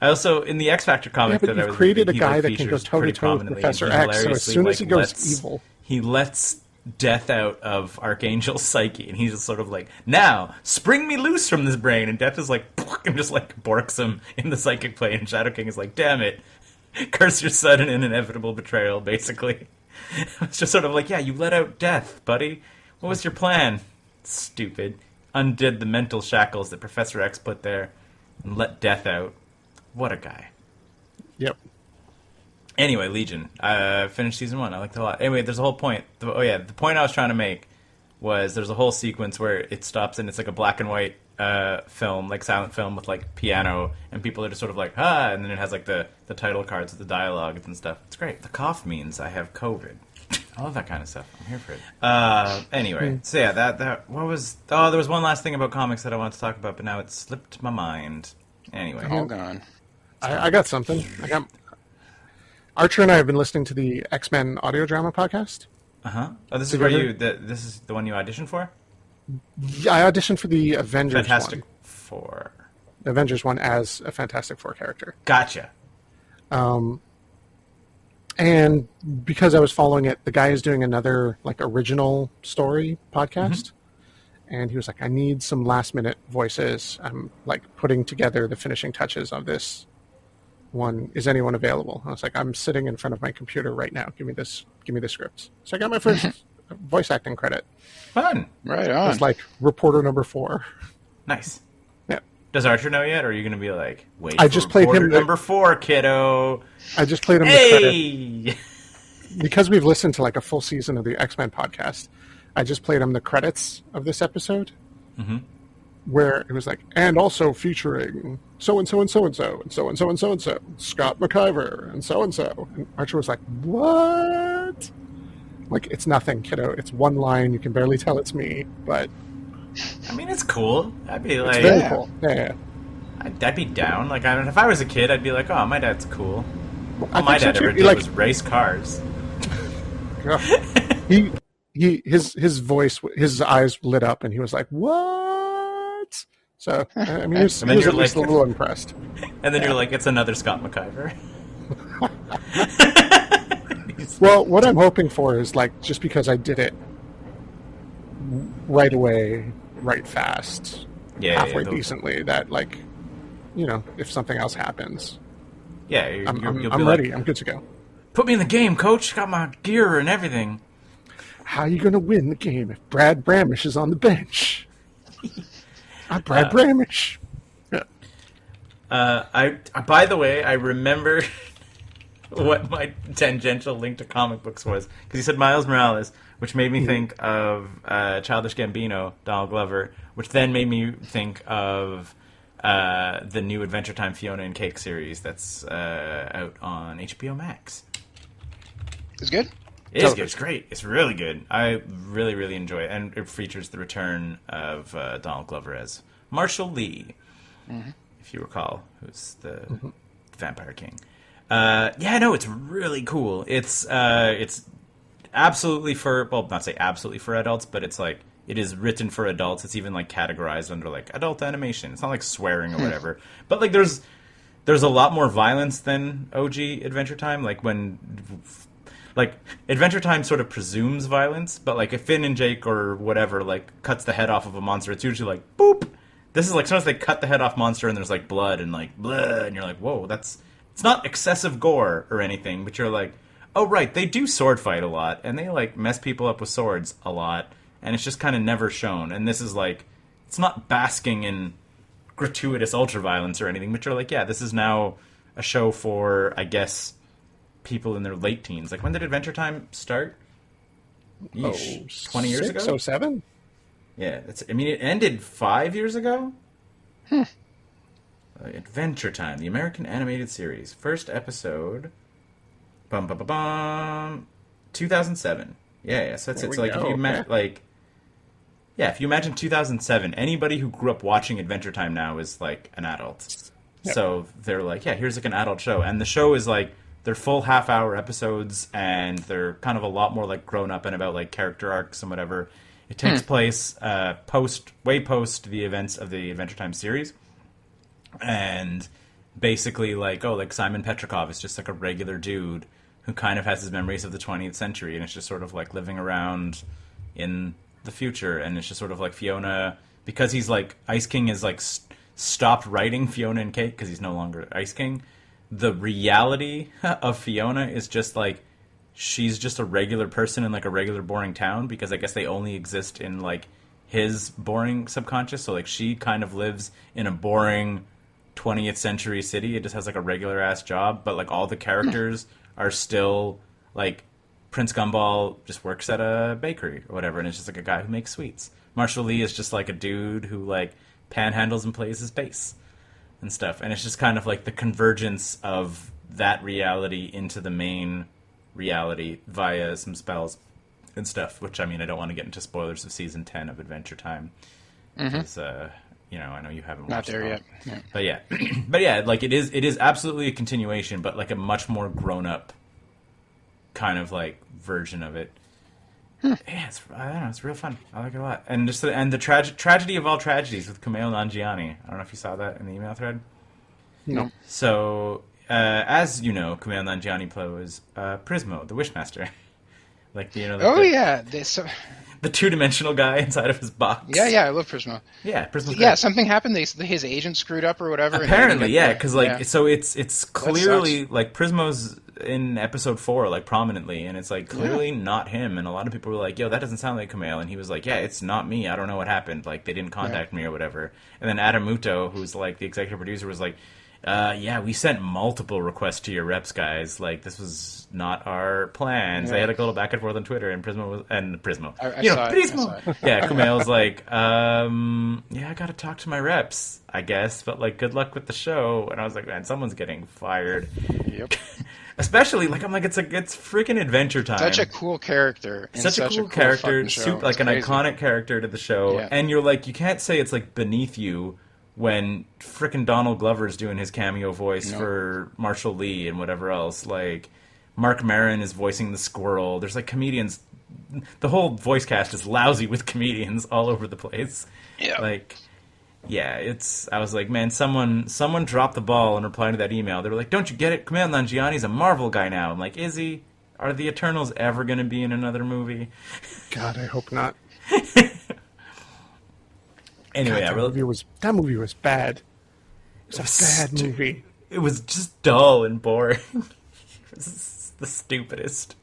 I also in the X Factor comic Yeah, that I you've was created a he, guy that can go toe to toe with Professor X, so as soon as like, he goes lets- evil- he lets Death out of Archangel's psyche, and he's just sort of like, "Now, spring me loose from this brain." And Death is like, and just like borks him in the psychic plane. And Shadow King is like, "Damn it, curse your sudden and inevitable betrayal." Basically, it's just sort of like, "Yeah, you let out Death, buddy. What was your plan?" Stupid. Undid the mental shackles that Professor X put there, and let Death out. What a guy. Yep. Anyway, Legion. I finished season one. I liked it a lot. Anyway, there's a whole point. The, oh yeah, the point I was trying to make was there's a whole sequence where it stops and it's like a black and white uh, film, like silent film with like piano, and people are just sort of like ah, and then it has like the the title cards with the dialogue and stuff. It's great. The cough means I have COVID. I love that kind of stuff. I'm here for it. Uh, anyway, so yeah, that that what was? Oh, there was one last thing about comics that I wanted to talk about, but now it slipped my mind. Anyway, All gone. I, I got something. I got Archer and I have been listening to the X Men audio drama podcast. uh huh. Oh, this is where you. The, this is the one you auditioned for. Yeah, I auditioned for the Avengers Fantastic one. Four. Avengers one as a Fantastic Four character. Gotcha. Um, and because I was following it, the guy is doing another like original story podcast. Mm-hmm. And he was like, I need some last minute voices. I'm like putting together the finishing touches of this one. Is anyone available? I was like, I'm sitting in front of my computer right now. Give me this give me the scripts. So I got my first voice acting credit. Fun. Right It on. was like reporter number four. Nice. Yeah. Does Archer know yet, or are you going to be like, wait? I for just played him reporter the- number four, kiddo. I just played him the credit. Hey. because we've listened to like a full season of the X Men podcast, I just played him the credits of this episode, mm-hmm. where it was like, and also featuring so and so and so and so and so and so and so and so Scott McIver and so and so, and Archer was like, what? Like it's nothing, kiddo. It's one line. You can barely tell it's me, but I mean, it's cool. I'd be like, very Yeah. cool. Yeah, yeah. I'd, I'd be down. Like, I don't, if I was a kid, I'd be like, "Oh, my dad's cool." All I my think so dad too. ever did Like- was race cars. he he his his voice his eyes lit up and he was like what so i mean he was, he was at least a little impressed And then you're like, "It's another Scott McIver." Well what i'm hoping for is like just because i did it right away right fast yeah, yeah, halfway the- decently that like you know if something else happens Yeah, you're, i'm, you're, I'm, you'll I'm be ready Like, i'm good to go Put me in the game, coach. Got my gear and everything. how are you going to win the game if brad bramish is on the bench i'm brad bramish yeah. Uh, I by the way, I remember what my tangential link to comic books was because you said Miles Morales, which made me think of uh, Childish Gambino, Donald Glover, which then made me think of uh, the new Adventure Time Fionna and Cake series that's uh, out on HBO Max. It's good. It is good. It's great. It's really good. I really, really enjoy it, and it features the return of uh, Donald Glover as Marshall Lee, if you recall, who's the Vampire King. Uh, yeah, no, it's really cool. It's uh, it's absolutely for well, not say absolutely for adults, but it's like it is written for adults. It's even like categorized under like adult animation. It's not like swearing or whatever, but like there's there's a lot more violence than OG Adventure Time. Like when like Adventure Time sort of presumes violence, but like if Finn and Jake or whatever like cuts the head off of a monster, it's usually like boop. This is like sometimes they cut the head off monster and there's like blood and like blood, and you're like, whoa, that's it's not excessive gore or anything, but you're like, oh right, they do sword fight a lot and they like mess people up with swords a lot, and it's just kind of never shown. And this is like, it's not basking in gratuitous ultraviolence or anything, but you're like, yeah, this is now a show for, I guess, people in their late teens. Like, when did Adventure Time start? Yeesh, 20 years six, ago? oh seven Yeah, that's. I mean, it ended five years ago. Uh, Adventure Time, the American animated series, first episode. Bum bum bum bum. 2007. Yeah, yeah. So that's There it. So like, go, if you ima- okay. like, yeah, if you imagine 2007, anybody who grew up watching Adventure Time now is like an adult. Yep. So they're like, yeah, here's like an adult show, and the show is like they're full half hour episodes, and they're kind of a lot more like grown up and about like character arcs and whatever. It takes place uh, post, way post the events of the Adventure Time series, and basically like, oh, like Simon Petrikov is just like a regular dude who kind of has his memories of the 20th century, and it's just sort of like living around in the future, and it's just sort of like Fionna because he's like Ice King is like st- stopped writing Fionna and Cake because he's no longer Ice King. The reality of Fionna is just like she's just a regular person in like a regular boring town because I guess they only exist in like his boring subconscious. So like she kind of lives in a boring 20th century city. It just has like a regular ass job, but like all the characters are still like Prince Gumball just works at a bakery or whatever, and it's just like a guy who makes sweets. Marshall Lee is just like a dude who like panhandles and plays his bass and stuff, and it's just kind of like the convergence of that reality into the main reality via some spells and stuff. Which I mean, I don't want to get into spoilers of season ten of Adventure Time because uh, you know I know you haven't Not watched there it yet. Yeah. But yeah, but yeah, like it is. It is absolutely a continuation, but like a much more grown up kind of like version of it. Yeah, it's I don't know, it's real fun. I like it a lot. And just the, and the trage- tragedy of all tragedies with Kumail Nanjiani. I don't know if you saw that in the email thread. no So, uh, as you know, Kumail Nanjiani plays uh, Prismo, the Wishmaster. like you know, like Oh the, yeah, they, so, the two dimensional guy inside of his box. yeah, yeah. I love Prismo. yeah. Prismo's Yeah, something happened. They, his agent screwed up or whatever. Apparently, yeah, because like yeah. so it's it's clearly like Prismo's in episode four like prominently, and it's like clearly not him. And a lot of people were like, "Yo, that doesn't sound like Kumail," and he was like, "Yeah, it's not me. I don't know what happened. Like they didn't contact me or whatever." And then Adam Muto, who's like the executive producer, was like. Uh, yeah, we sent multiple requests to your reps, guys. Like this was not our plans. They had like a little back and forth on Twitter, and Prismo was and Prismo. I- I you know, saw it, I Prismo. yeah, Kumail's like, um, yeah, I got to talk to my reps, I guess, but like, good luck with the show. And I was like, man, someone's getting fired. Yep. Especially like, I'm like, it's a, it's freaking Adventure Time. Such a cool character. and Such a cool, fucking character, super, like an iconic character to the show, Yeah. and you're like, you can't say it's like beneath you when frickin' Donald Glover's doing his cameo voice for Marshall Lee and whatever else. Like Marc Maron is voicing the squirrel. There's like comedians. The whole voice cast is lousy with comedians all over the place. Yeah. Like, yeah, it's. I was like, man, someone someone dropped the ball in replying to that email. They were like, "Don't you get it? Kumail Nanjiani's a Marvel guy now." I'm like, is he? Are the Eternals ever going to be in another movie? God, I hope not. Anyway, God, I that really, movie was that movie was bad. It was a was bad stu- movie. it was just dull and boring. it was the stupidest.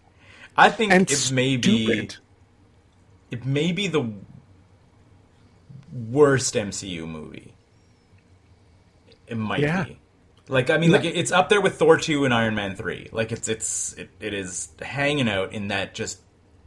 I think And it may be it may be the worst MCU movie. It might Yeah. be. Like I mean, like it's up there with Thor two and Iron Man three. Like it's it's it, it is hanging out in that just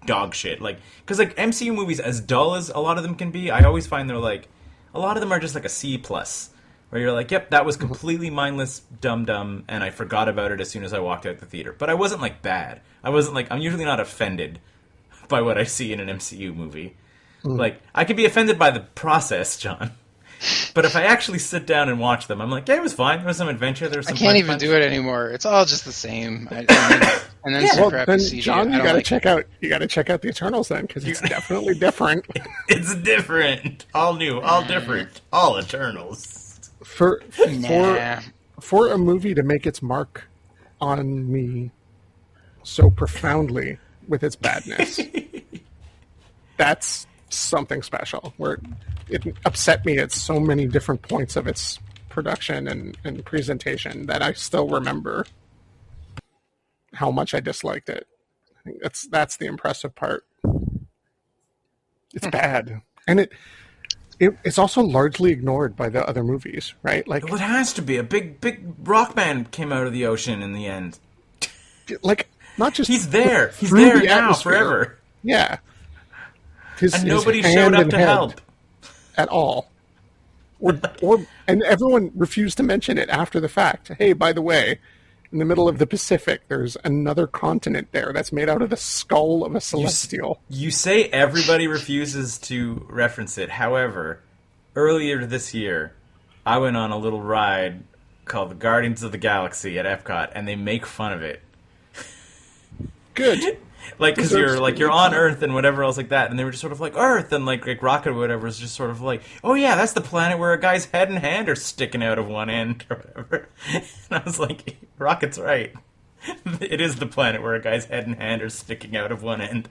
dog shit. Like because like MCU movies, as dull as a lot of them can be, I always find they're like a lot of them are just like a C plus. Where you're like, yep, that was mm-hmm. completely mindless, dumb, dumb, and I forgot about it as soon as I walked out the theater. But I wasn't like bad. I wasn't like I'm usually not offended by what I see in an MCU movie. Mm. Like I could be offended by the process, Jon. But if I actually sit down and watch them, I'm like, yeah, it was fine. There was some adventure. There was some. I some. can't even punch. do it anymore. It's all just the same. I, I mean, and then some Well, crappy then, CG. Jon, you got to like- check out you got to check out the Eternals then because it's definitely different. It's different. All new. All different. All Eternals. For Nah. for for a movie to make its mark on me so profoundly with its badness, that's something special. Where it upset me at so many different points of its production and, and presentation that I still remember how much I disliked it. I think that's that's the impressive part. It's hmm. bad, and it, it it's also largely ignored by the other movies, right? Like Well, it has to be. A big, big rock man came out of the ocean in the end. like not just He's there. He's there the now atmosphere. forever. Yeah, his, And nobody showed up to head help. At all, or or and everyone refused to mention it after the fact. Hey, by the way, in the middle of the Pacific, there's another continent there that's made out of the skull of a celestial. You say everybody refuses to reference it. However, earlier this year, I went on a little ride called the Guardians of the Galaxy at Epcot, and they make fun of it. Good. Like, because you're like you're on. Earth and whatever else like that, and they were just sort of like Earth and like like Rocket or whatever is just sort of like, oh yeah, that's the planet where a guy's head and hand are sticking out of one end or whatever. And I was like, Rocket's right. It is the planet where a guy's head and hand are sticking out of one end.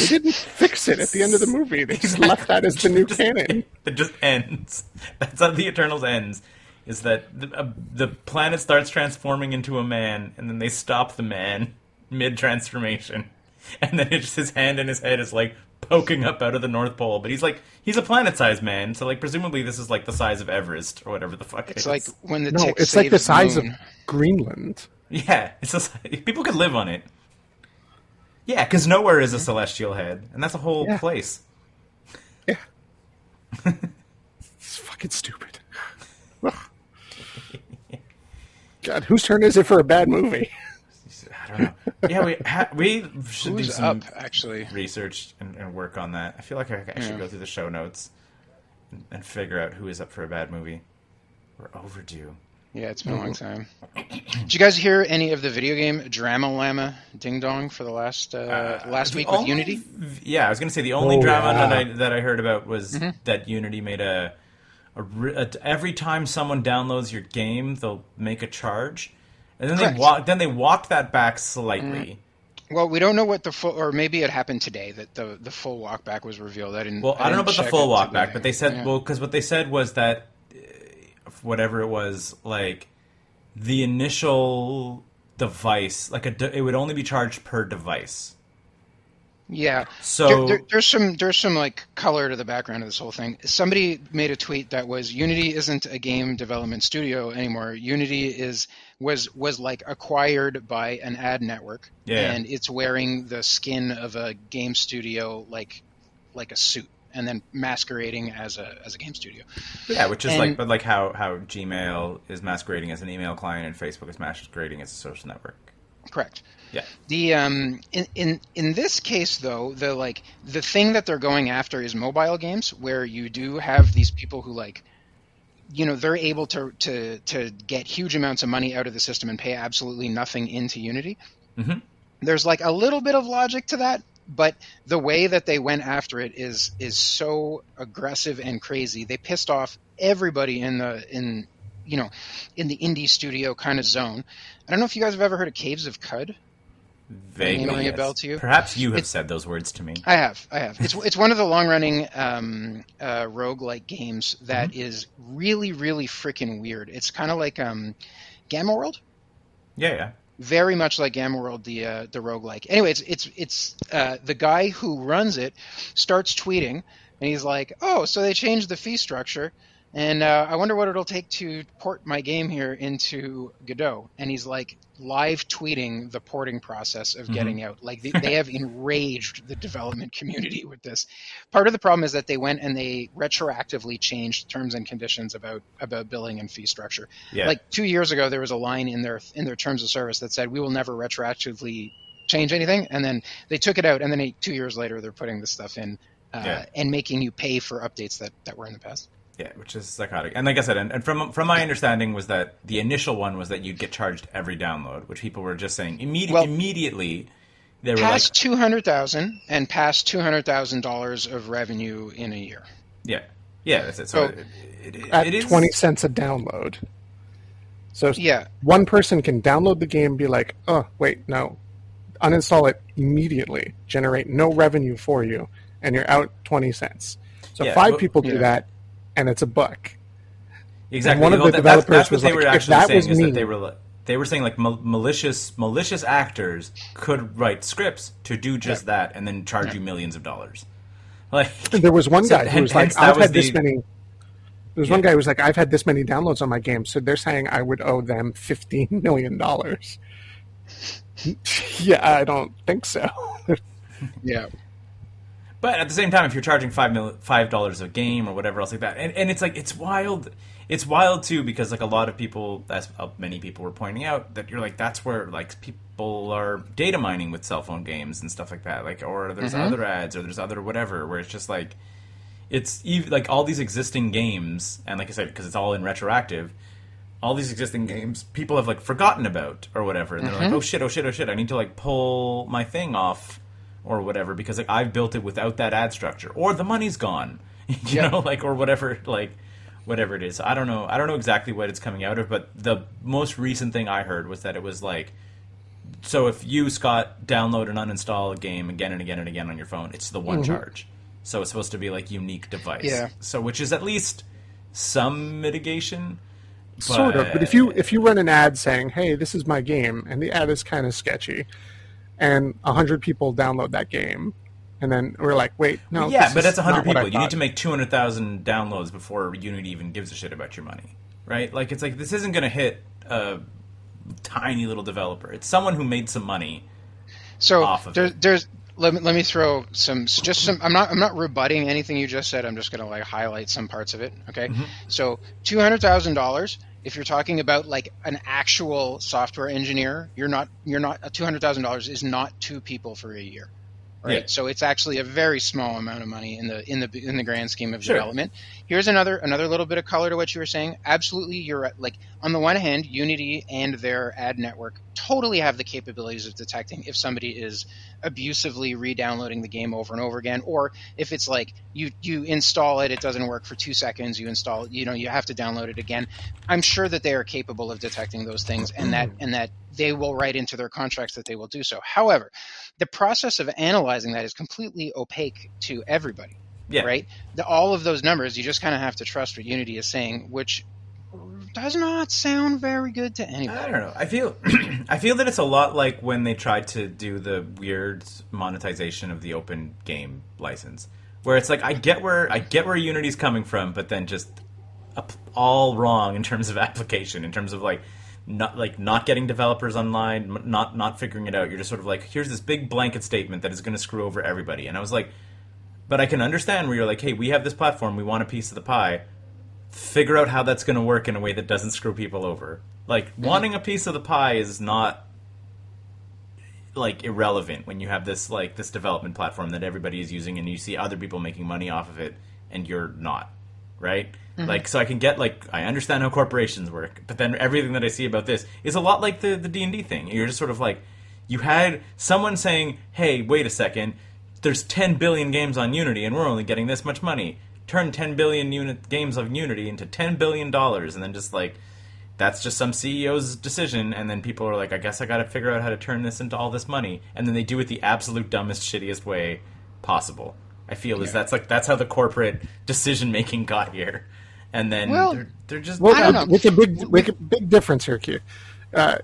They didn't fix it at the end of the movie. They just left that as the new Just- canon. It just ends. That's how the Eternals ends. Is that the, uh, the planet starts transforming into a man, and then they stop the man mid transformation, and then it's just his hand and his head is like poking up out of the North Pole. But he's like he's a planet-sized man, so like presumably this is like the size of Everest or whatever the fuck. it It's is. like when the No, it's like the size moon. of Greenland. yeah, it's just people could live on it. Yeah, because nowhere is a celestial head, and that's a whole Yeah. place. Yeah. it's fucking stupid. God, whose turn is it for a bad movie? I. Yeah, we ha- we should do some up? Actually, research and, and work on that. I feel like I, I should Yeah. go through the show notes and, and figure out who is up for a bad movie. We're overdue. yeah, it's been a long time. Did you guys hear any of the video game Drama Llama Ding Dong for the last uh, last The week with Unity? Yeah, I was going to say the only Oh, drama yeah. that I that I heard about was Mm-hmm. that Unity made a, a, a every time someone downloads your game, they'll make a charge, and then Correct. Mm. they walk then they walked that back slightly. Well, we don't know what the full, or maybe it happened today that the the full walkback was revealed. I didn't. Well, I don't know about the full walk back, but they said Yeah. well because what they said was that uh, whatever it was like the initial device like a de- it would only be charged per device. Yeah. So There, there, there's some there's some like color to the background of this whole thing. Somebody made a tweet that was Unity isn't a game development studio anymore. Unity is was was like acquired by an ad network, Yeah. and it's wearing the skin of a game studio like like a suit, and then masquerading as a as a game studio. yeah, which is and- like but like how how Gmail is masquerading as an email client and Facebook is masquerading as a social network. Correct. Yeah. The um in, in in this case though, the like the thing that they're going after is mobile games where you do have these people who like you know they're able to to to get huge amounts of money out of the system and pay absolutely nothing into Unity. Mhm. There's like a little bit of logic to that, but the way that they went after it is is so aggressive and crazy. They pissed off everybody in the in you know in the indie studio kind of zone. I don't know if you guys have ever heard of Caves of Qud. Vaguely, ring a yes. bell to you? Perhaps you have It's- said those words to me. I have, I have. It's it's one of the long running um, uh, roguelike games that is really really freaking weird. It's kind of like um, Gamma World. Yeah, yeah. very much like Gamma World, the uh, the roguelike. Anyway, it's it's it's uh, the guy who runs it starts tweeting, and he's like, "Oh, so they changed the fee structure, and uh, I wonder what it'll take to port my game here into Godot." And he's like live tweeting the porting process of getting out. Like they, they have enraged the development community with this. Part of the problem is that they went and they retroactively changed terms and conditions about about billing and fee structure Yeah. like two years ago there was a line in their in their terms of service that said we will never retroactively change anything and then they took it out and then eight, two years later they're putting this stuff in uh, Yeah. and making you pay for updates that, that were in the past Yeah, which is psychotic. And like I said, and, and from from my understanding was that the initial one was that you'd get charged every download, which people were just saying immedi- Well- immediately. They were past like, 200000 and past $200000 of revenue in a year yeah, yeah, that's it. So So- it, it, at it is 20 cents a download. So yeah one person can download the game, be like, oh, wait, no. Uninstall it immediately, generate no revenue for you, and you're out 20 cents. So Yeah, five but- people do yeah. that, and it's a buck. exactly. one of the that- developers that's what was they like, were actually that saying was is me- that they were li- they were saying like mal- malicious malicious actors could write scripts to do just that and then charge you millions of dollars. Like There was one So guy who was like, I've was had this many. There was one guy who was like, I've had this many downloads on my game, so they're saying I would owe them $15 million. yeah, I don't think so. yeah But at the same time, if you're charging five mil- five dollars a game or whatever else like that, and, and it's like it's wild, it's wild too because like a lot of people, as uh, many people were pointing out, that you're like that's where like people are data mining with cell phone games and stuff like that, like or there's other ads or there's other whatever where it's just like it's ev- like all these existing games, and like I said, because it's all in retroactive. All these existing games, people have like forgotten about or whatever, and they're like, "Oh shit! Oh shit! Oh shit! I need to like pull my thing off or whatever because like I've built it without that ad structure, or the money's gone, you Yeah. know, like or whatever, like whatever it is. I don't know. I don't know exactly what it's coming out of, but the most recent thing I heard was that it was like, so if you Scott download and uninstall a game again and again and again on your phone, it's the one mm-hmm. charge. So it's supposed to be like unique device. Yeah. So which is at least some mitigation. sort of. But if you if you run an ad saying, "Hey, this is my game," and the ad is kind of sketchy, and a hundred people download that game, and then we're like, "Wait, no, yeah, this but is that's hundred not what I people. You need to make two hundred thousand downloads before Unity even gives a shit about your money, right? Like it's like this isn't going to hit a tiny little developer. It's someone who made some money. So off of there, it. there's let me, let me throw some just some I'm not I'm not rebutting anything you just said. I'm just going to like highlight some parts of it, okay? Mm-hmm. So $200,000 if you're talking about like an actual software engineer, you're not you're not $200,000 is not two people for a year. Right? Yeah. So it's actually a very small amount of money in the in the in the grand scheme of Sure. development. Here's another another little bit of color to what you were saying. Absolutely, you're like on the one hand, Unity and their ad network totally have the capabilities of detecting if somebody is abusively re-downloading the game over and over again, or if it's like you you install it, it doesn't work for two seconds, you install it, you know, you have to download it again. I'm sure that they are capable of detecting those things, and that mm-hmm. and that they will write into their contracts that they will do so. However, the process of analyzing that is completely opaque to everybody Yeah, right? The, all of those numbers, you just kind of have to trust what Unity is saying, which does not sound very good to anybody. I don't know. I feel I feel that it's a lot like when they tried to do the weird monetization of the open game license, where it's like I get where I get where Unity's coming from, but then just all wrong in terms of application, in terms of like not like not getting developers online, not not figuring it out. You're just sort of like here's this big blanket statement that is going to screw over everybody, and I was like, but I can understand where you're like, hey, we have this platform, we want a piece of the pie figure out how that's going to work in a way that doesn't screw people over. Like mm-hmm. wanting a piece of the pie is not like irrelevant when you have this like this development platform that everybody is using and you see other people making money off of it and you're not. Right? Mm-hmm. Like, so I can get like I understand how corporations work, but then everything that I see about this is a lot like the the D and D thing. You're just sort of like, you had someone saying, "Hey, wait a second, there's 10 billion games on Unity, and we're only getting this much money. Turn 10 billion unit games of Unity into 10 billion dollars, and then just like." That's just some CEO's decision, and then people are like, "I guess I got to figure out how to turn this into all this money," and then they do it the absolute dumbest, shittiest way possible. I feel is that's like that's how the corporate decision making got here, and then Well, they're, they're just Well, I don't know. with a big, with a big difference here, Q. Uh,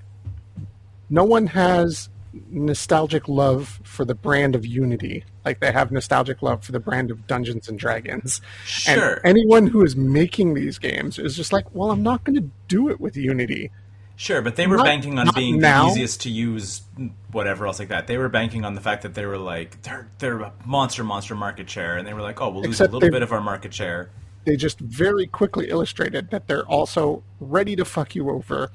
no one has nostalgic love for the brand of Unity like they have nostalgic love for the brand of Dungeons and Dragons. Sure. And anyone who is making these games is just like, well, I'm not going to do it with Unity. Sure, but they were Not- banking on being now. the easiest to use, whatever else like that. They were banking on the fact that they were like they're they're a monster monster market share, and they were like, oh, we'll lose Except a little they- bit of our market share. They just very quickly illustrated that they're also ready to fuck you over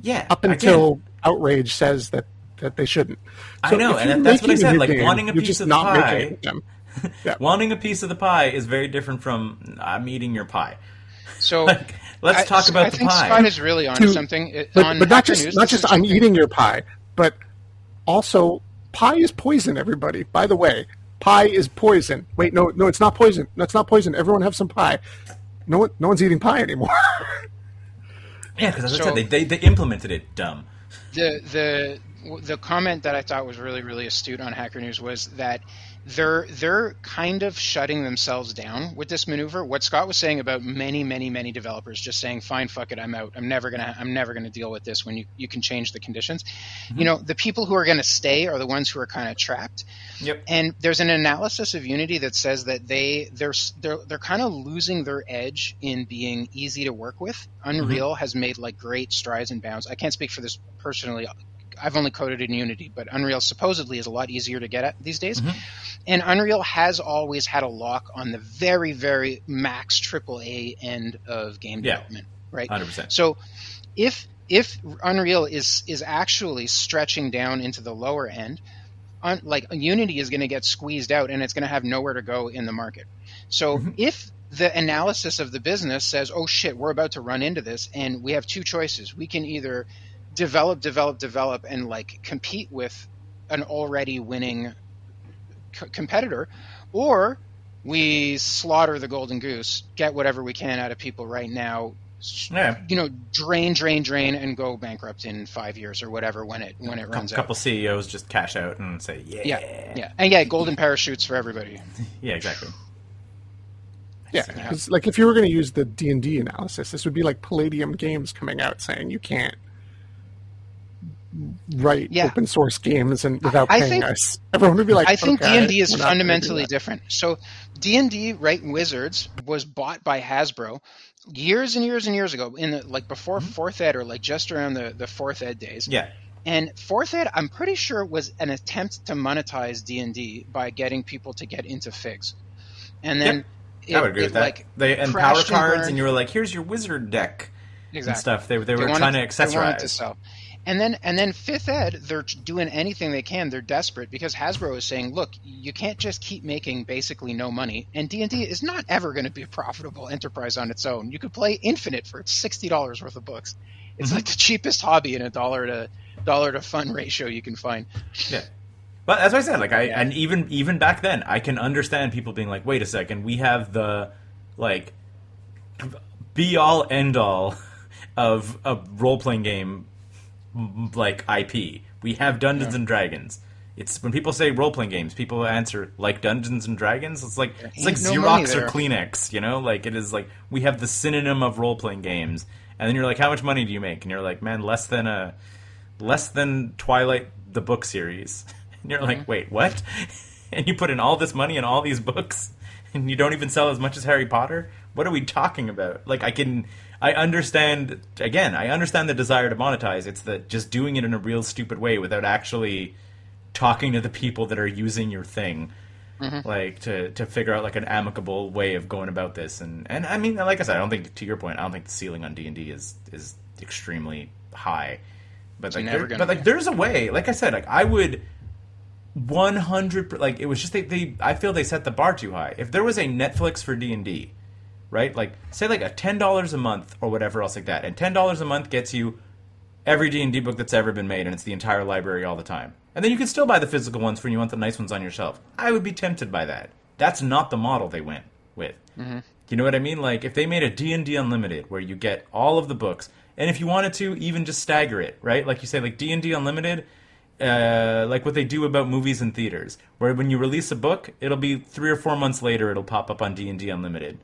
Yeah, up again, until Outrage says that, that they shouldn't. I know, and that's what I said, like, game, wanting a piece just of the pie- making it with them. Yeah. wanting a piece of the pie is very different from uh, I'm eating your pie. So Like, let's I- talk about I the think pie. Scott is really onto To- something. It- but, on but not Hacker just News, not just I'm something- eating your pie, but also pie is poison. Everybody, by the way, pie is poison. Wait, no, no, it's not poison. No, it's not poison. Everyone have some pie. No one, no one's eating pie anymore. Yeah, because as I said, they, they they implemented it dumb. the the the comment that I thought was really really astute on Hacker News was that they're they're kind of shutting themselves down with this maneuver. What Scott was saying about many many many developers just saying, "Fine, fuck it, I'm out. I'm never gonna I'm never gonna deal with this." When you you can change the conditions, you mhm. know the people who are gonna stay are the ones who are kind of trapped. Yep. And there's an analysis of Unity that says that they they're they're they're kind of losing their edge in being easy to work with. Mhm. Unreal has made like great strides and bounds. I can't speak for this personally. I've only coded in Unity, but Unreal supposedly is a lot easier to get at these days. Mm-hmm. And Unreal has always had a lock on the very very max AAA end of game Yeah. development, right? 100%. So if if Unreal is is actually stretching down into the lower end, un, like Unity is going to get squeezed out and it's going to have nowhere to go in the market. So mm-hmm. if the analysis of the business says, "Oh shit, we're about to run into this," and we have two choices: we can either develop, develop, develop, and like compete with an already winning c- competitor, or we slaughter the golden goose, get whatever we can out of people right now, Yeah. you know, drain, drain, drain, and go bankrupt in five years or whatever when it when it runs out, A runs couple out. CEOs just cash out and say, yeah, Yeah, yeah, and yeah, golden parachutes for everybody. yeah, exactly. yeah, 'cause, like if you were going to use the D and D analysis, this would be like Palladium Games coming out saying you can't write Yeah. open source games and without I paying think- us. Everyone would be like, I think D and D is we're not gonna do fundamentally different. So D and D, right? Wizards was bought by Hasbro years and years and years ago, in the like before mm-hmm. Fourth Ed or like just around the the Fourth Ed days. Yeah. And Fourth Ed, I'm pretty sure was an attempt to monetize D and D by getting people to get into Figs, and then. I would agree with that. Like, they and power cards, burned. and you were like, "Here's your wizard deck Exactly. and stuff." They, they were wanted trying to they wanted to accessorize. sell. And then and then fifth ed, they're doing anything they can. They're desperate because Hasbro is saying, "Look, you can't just keep making basically no money." And D and D is not ever going to be a profitable enterprise on its own. You could play Infinite for sixty dollars worth of books. It's mm-hmm. like the cheapest hobby in a dollar to dollar to fun ratio you can find. Yeah. But as I said, like I and even even back then, I can understand people being like, "Wait a second, we have the like be all end all of a role playing game like IP. We have Dungeons and Dragons." It's when people say role playing games, people answer like Dungeons and Dragons. It's like it's like no Xerox or. Kleenex, you know? Like it is like we have the synonym of role playing games. And then you're like, how much money do you make? And you're like, man, less than a less than Twilight the book series. And you're like, wait, what? And you put in all this money in all these books, and you don't even sell as much as Harry Potter? What are we talking about? Like, I can, I understand. Again, I understand the desire to monetize. It's that just doing it in a real stupid way without actually talking to the people that are using your thing. Like to, to figure out like an amicable way of going about this, and and I mean, like I said, I don't think to your point, I don't think the ceiling on D and D is is extremely high, but like, never there- but like there's a way. Like I said, like I would 100 like it was just they, they I feel they set the bar too high. If there was a Netflix for D&D right? Like say like a ten dollars a month or whatever else like that, and ten dollars a month gets you every D and D book that's ever been made, and it's the entire library all the time. And then you can still buy the physical ones when you want the nice ones on your shelf. I would be tempted by that. That's not the model they went with. You know what I mean? Like if they made a D&D Unlimited where you get all of the books, and if you wanted to, even just stagger it, right? Like you say, like D&D Unlimited, uh, like what they do about movies and theaters, where when you release a book, it'll be three or four months later, it'll pop up on D&D Unlimited.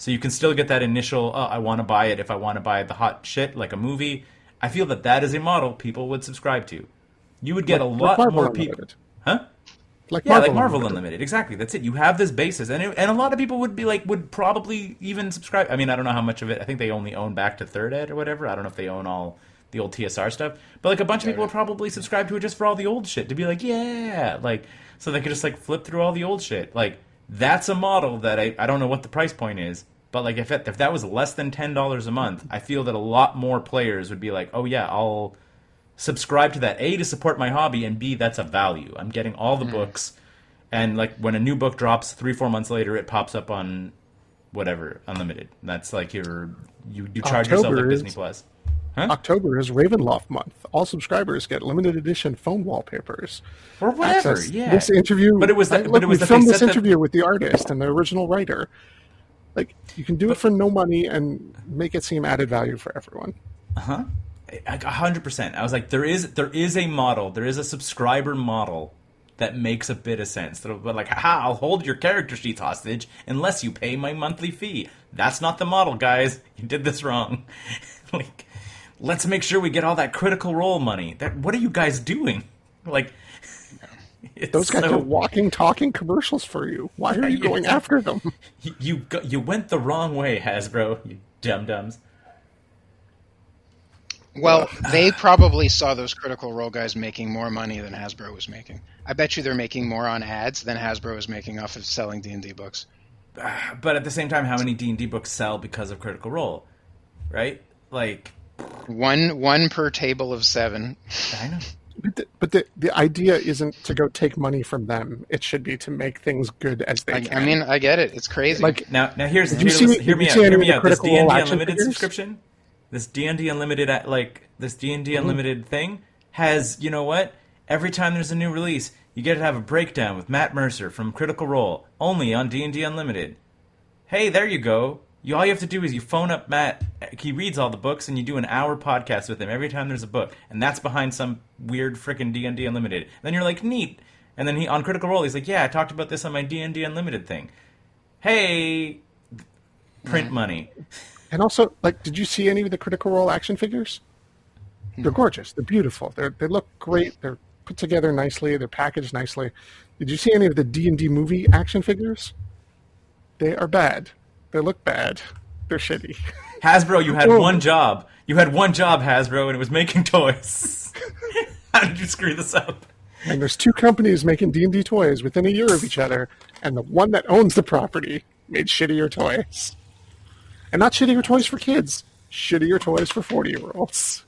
So you can still get that initial, oh, I want to buy it if I want to buy the hot shit like a movie. I feel that that is a model people would subscribe to. You would get a lot Marvel more Unlimited. people. Huh? Like Yeah, Marvel like Marvel Unlimited. Unlimited. Exactly. That's it. You have this basis, and it, and a lot of people would be like, would probably even subscribe. I mean, I don't know how much of it. I think they only own back to Third Ed or whatever. I don't know if they own all the old TSR stuff, but like a bunch of people would probably subscribe to it just for all the old shit to be like, yeah, like so they could just like flip through all the old shit. Like that's a model that I I don't know what the price point is. But like if it, if that was less than ten dollars a month, I feel that a lot more players would be like, "Oh yeah, I'll subscribe to that a to support my hobby and b that's a value. I'm getting all the mm. books and like when a new book drops three four months later it pops up on whatever unlimited. That's like your you, you charge yourself October like is- disney plus October is Ravenloft month. All subscribers get limited edition phone wallpapers. or whatever Access yeah This interview, but it was that I- but look, it was we filmed this that- interview with the artist and the original writer. Like you can do it for no money and make it seem added value for everyone. Uh-huh. Like, a hundred percent. I was like, there is there is a model, there is a subscriber model that makes a bit of sense. But like, ha, I'll hold your character sheets hostage unless you pay my monthly fee. That's not the model, guys. You did this wrong. like, let's make sure we get all that critical role money. That what are you guys doing? Like, it's Those guys so- are walking, talking commercials for you. Why are you Yeah, going after them? you you, go, you went the wrong way, Hasbro. You dum dums. Well, they probably saw those Critical Role guys making more money than Hasbro was making. I bet you they're making more on ads than Hasbro is making off of selling D and D books. But at the same time, how many D and D books sell because of Critical Role? Right? Like, One one per table of seven. I know. But the, but the the idea isn't to go take money from them. It should be to make things good as they I, can. I mean, I get it. It's crazy. like Now, now here's Did you see- hear me you out. Hear me the out. This D and D Unlimited figures? subscription, this D and D Unlimited, like this D and D Mm-hmm. Unlimited thing has, you know what? Every time there's a new release, you get to have a breakdown with Matt Mercer from Critical Role, only on D and D Unlimited. Hey, there you go. You all you have to do is you phone up Matt. He reads all the books, and you do an hour podcast with him every time there's a book, and that's behind some weird freaking D and D Unlimited. Then you're like, neat. And then he on Critical Role, he's like, yeah, I talked about this on my D and D Unlimited thing. Hey, print money. And also, like, did you see any of the Critical Role action figures? Hmm. They're gorgeous. They're beautiful. They they look great. They're put together nicely. They're packaged nicely. Did you see any of the D and D movie action figures? They are bad. They look bad. They're shitty. Hasbro, you had Whoa. one job. You had one job, Hasbro, and it was making toys. How did you screw this up? And there's two companies making D and D toys within a year of each other, and the one that owns the property made shittier toys. And not shittier toys for kids. Shittier toys for forty year olds.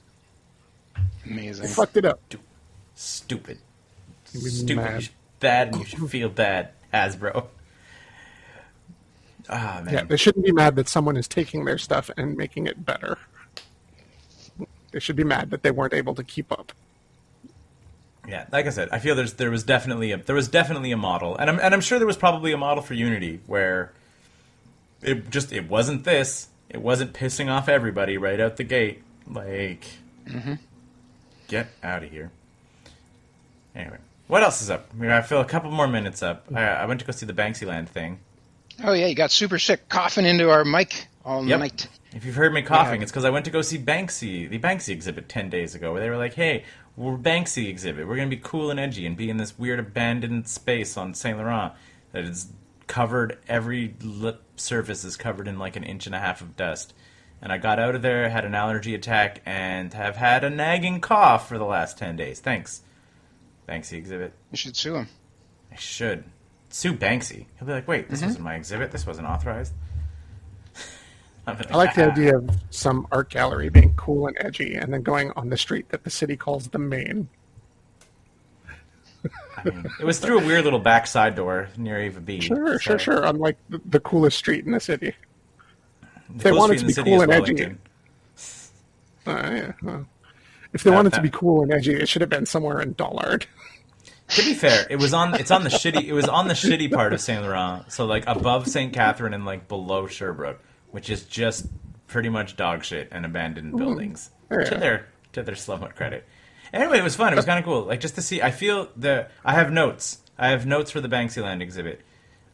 Amazing. Fucked it up. Stupid. Made me Stupid. You should, bad, and you should feel bad, Hasbro. Ah, man. Yeah, they shouldn't be mad that someone is taking their stuff and making it better. They should be mad that they weren't able to keep up. Yeah, like I said, I feel there's there was definitely a there was definitely a model, and I'm and I'm sure there was probably a model for Unity where it just it wasn't this, it wasn't pissing off everybody right out the gate. Like, mm-hmm. get out of here. Anyway, what else is up? I, mean, I feel a couple more minutes up. I, I went to go see the Banksyland thing. Oh yeah, you got super sick coughing into our mic all Yep. night. If you've heard me coughing, Yeah. it's because I went to go see Banksy, the Banksy exhibit 10 days ago, where they were like, hey, we're Banksy exhibit. We're going to be cool and edgy and be in this weird abandoned space on Saint Laurent that is covered, every lip surface is covered in like an inch and a half of dust. And I got out of there, had an allergy attack, and have had a nagging cough for the last 10 days. Thanks, Banksy exhibit. You should sue him. I should. Sue Banksy. He'll be like, wait, this wasn't my exhibit. This wasn't authorized. I'll be I like the idea of some art gallery being cool and edgy and then going on the street that the city calls the main. I mean, it was through a weird little backside door near Ava B. Sure, so- sure, sure. On like the, the coolest street in the city. If they wanted to be cool is and edgy, uh, yeah, well, if they That- wanted to be cool and edgy, it should have been somewhere in Dollard. To be fair, it was on. It's on the shitty. It was on the shitty part of Saint Laurent, so like above Saint Catherine and like below Sherbrooke, which is just pretty much dog shit and abandoned buildings. Yeah. To their to their somewhat credit. Anyway, it was fun. It was kind of cool. Like just to see. I feel the. I have notes. I have notes for the Banksyland exhibit.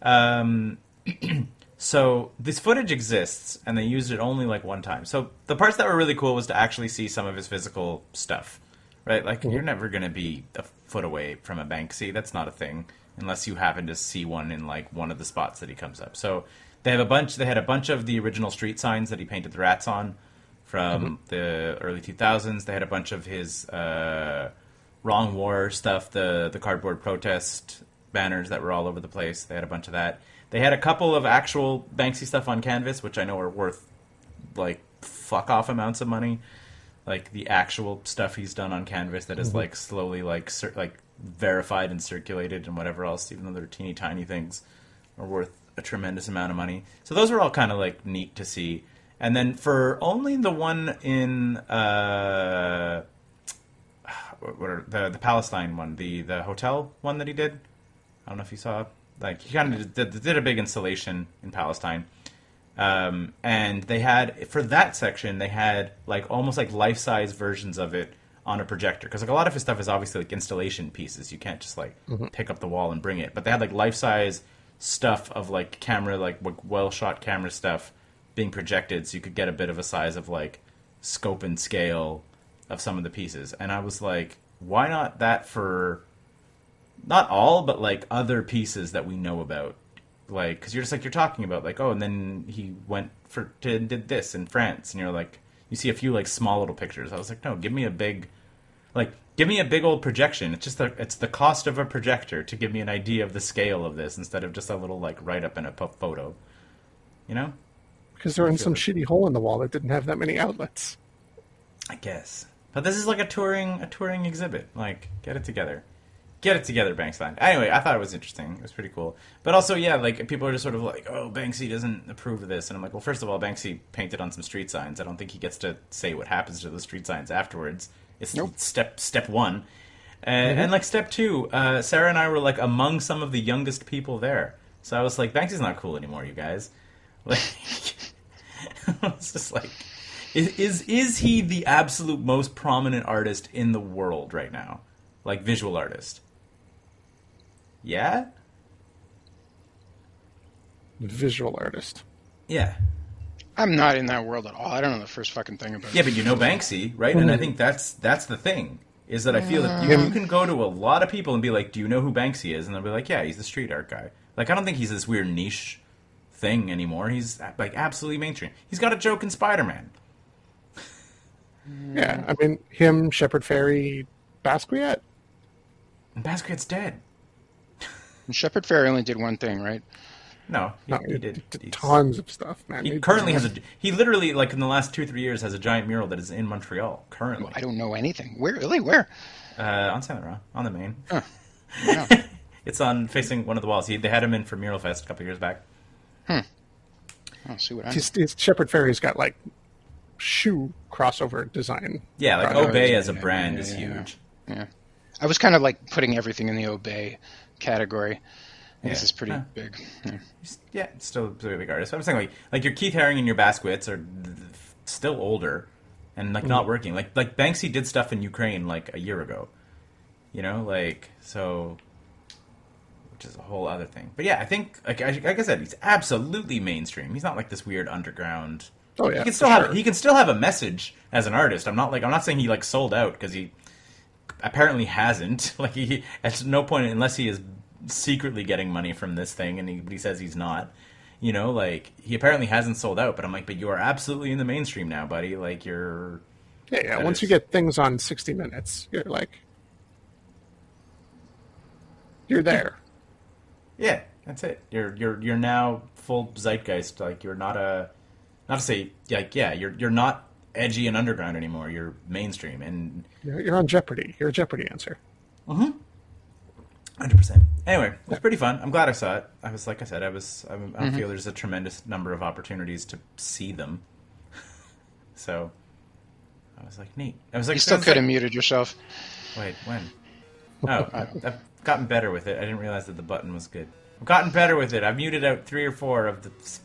Um, so this footage exists, and they used it only like one time. So the parts that were really cool was to actually see some of his physical stuff, right? Like you're never gonna be a foot away from a Banksy. That's not a thing unless you happen to see one in like one of the spots that he comes up. So they have a bunch. They had a bunch of the original street signs that he painted the rats on from the early 2000s. They had a bunch of his uh, wrong war stuff, the the cardboard protest banners that were all over the place. They had a bunch of that. They had a couple of actual Banksy stuff on canvas, which I know are worth like fuck off amounts of money. Like the actual stuff he's done on canvas that is like slowly like cir- like verified and circulated and whatever else, even though they're teeny tiny things, are worth a tremendous amount of money. So those are all kind of like neat to see. And then for only the one in uh, what what are the the Palestine one, the the hotel one that he did. I don't know if you saw. Like he kind of did, did a big installation in Palestine, um, and they had for that section they had like almost like life size versions of it on a projector because like a lot of his stuff is obviously like installation pieces. You can't just like pick up the wall and bring it, but they had like life size stuff of like camera like well shot camera stuff being projected, so you could get a bit of a size of like scope and scale of some of the pieces. And I was like, why not that for not all, but like other pieces that we know about? Like, because you're just like you're talking about like, oh, and then he went for to did this in France, and you're like, you see a few like small little pictures. I was like, no, give me a big, like, give me a big old projection. It's just the it's the cost of a projector to give me an idea of the scale of this instead of just a little like write up in a photo. You know, Because they're in some it. shitty hole in the wall that didn't have that many outlets. I guess. But this is like a touring a touring exhibit. Like, get it together. Get it together, Banksyland. Anyway, I thought it was interesting. It was pretty cool. But also, yeah, like people are just sort of like, "Oh, Banksy doesn't approve of this," and I'm like, "Well, first of all, Banksy painted on some street signs. I don't think he gets to say what happens to those street signs afterwards. It's Nope. step step one, uh, and like step two, uh, Sarah and I were like among some of the youngest people there. So I was like, Banksy's not cool anymore, you guys. Like, I was just like, is, is is he the absolute most prominent artist in the world right now? Like visual artist? Yeah? Visual artist. Yeah. I'm not in that world at all. I don't know the first fucking thing about it. Yeah, it. but you know Banksy, right? And I think that's that's the thing. Is that I feel that you, you can go to a lot of people and be like, "Do you know who Banksy is?" And they'll be like, "Yeah, he's the street art guy." Like, I don't think he's this weird niche thing anymore. He's like absolutely mainstream. He's got a joke in Spider Man. Yeah, I mean him, Shepard Fairey, Basquiat. And Basquiat's dead. And Shepard Fairey only did one thing, right? No, he, No, he he did. did tons of stuff, man. He currently has a. He literally, like in the last two three years, has a giant mural that is in Montreal currently I don't know anything. Where really? Where? uh, on Saint Laurent, on the main. Yeah. It's on facing one of the walls. He, they had him in for Mural Fest a couple years back. Hmm. I'll see what I. He's, he's, Shepard Fairey's got like shoe crossover design. Yeah, like Uh, Obey as a brand yeah, is yeah, yeah. huge. Yeah. I was kind of like putting everything in the obey category. Yeah. This is pretty Huh. big. Yeah. Yeah, it's still a pretty big artist. I'm saying like like your Keith Haring and your Basquiats are still older and like not mm-hmm. working. Like like Banksy did stuff in Ukraine like a year ago. You know, like so which is a whole other thing. But yeah, I think like I- like I said, he's absolutely mainstream. He's not like this weird underground. Oh yeah, he can still have sure. he can still have a message as an artist. I'm not like I'm not saying he like sold out because he apparently hasn't. Like he at no point unless he is secretly getting money from this thing, and he, he says he's not. You know, like he apparently hasn't sold out. But I'm like, but you are absolutely in the mainstream now, buddy. Like you're Yeah, yeah. Once is- you get things on 60 Minutes, you're like, you're there. yeah, that's it. You're you're you're now full zeitgeist. Like you're not a not to say like yeah, you're you're not edgy and underground anymore. You're mainstream and You're, you're on Jeopardy. You're a Jeopardy answer. Mm-hmm. Hundred percent. Anyway, it was pretty fun. I'm glad I saw it. I was like I said, I was. I, I don't feel there's a tremendous number of opportunities to see them. so I was like, neat. I was like, You still could have like- muted yourself. Wait, when? Oh, I've, I've gotten better with it. I didn't realize that the button was good. I've gotten better with it. I've muted out three or four of the s-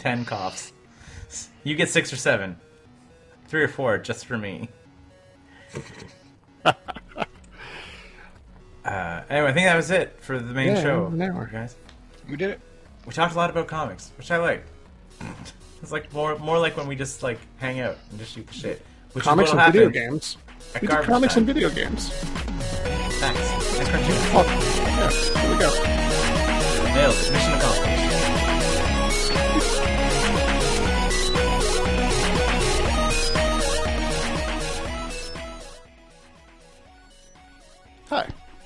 ten coughs. You get six or seven. Three or four just for me. uh, anyway, I think that was it for the main Yeah, show, an hour. guys. We did it. We talked a lot about comics, which I like. It's like more more like when we just like hang out and just shoot the shit. Which Comics and video games. We did comics time. and video games. Thanks. Thanks, Cartoon. Oh, yeah, here we go. Nailed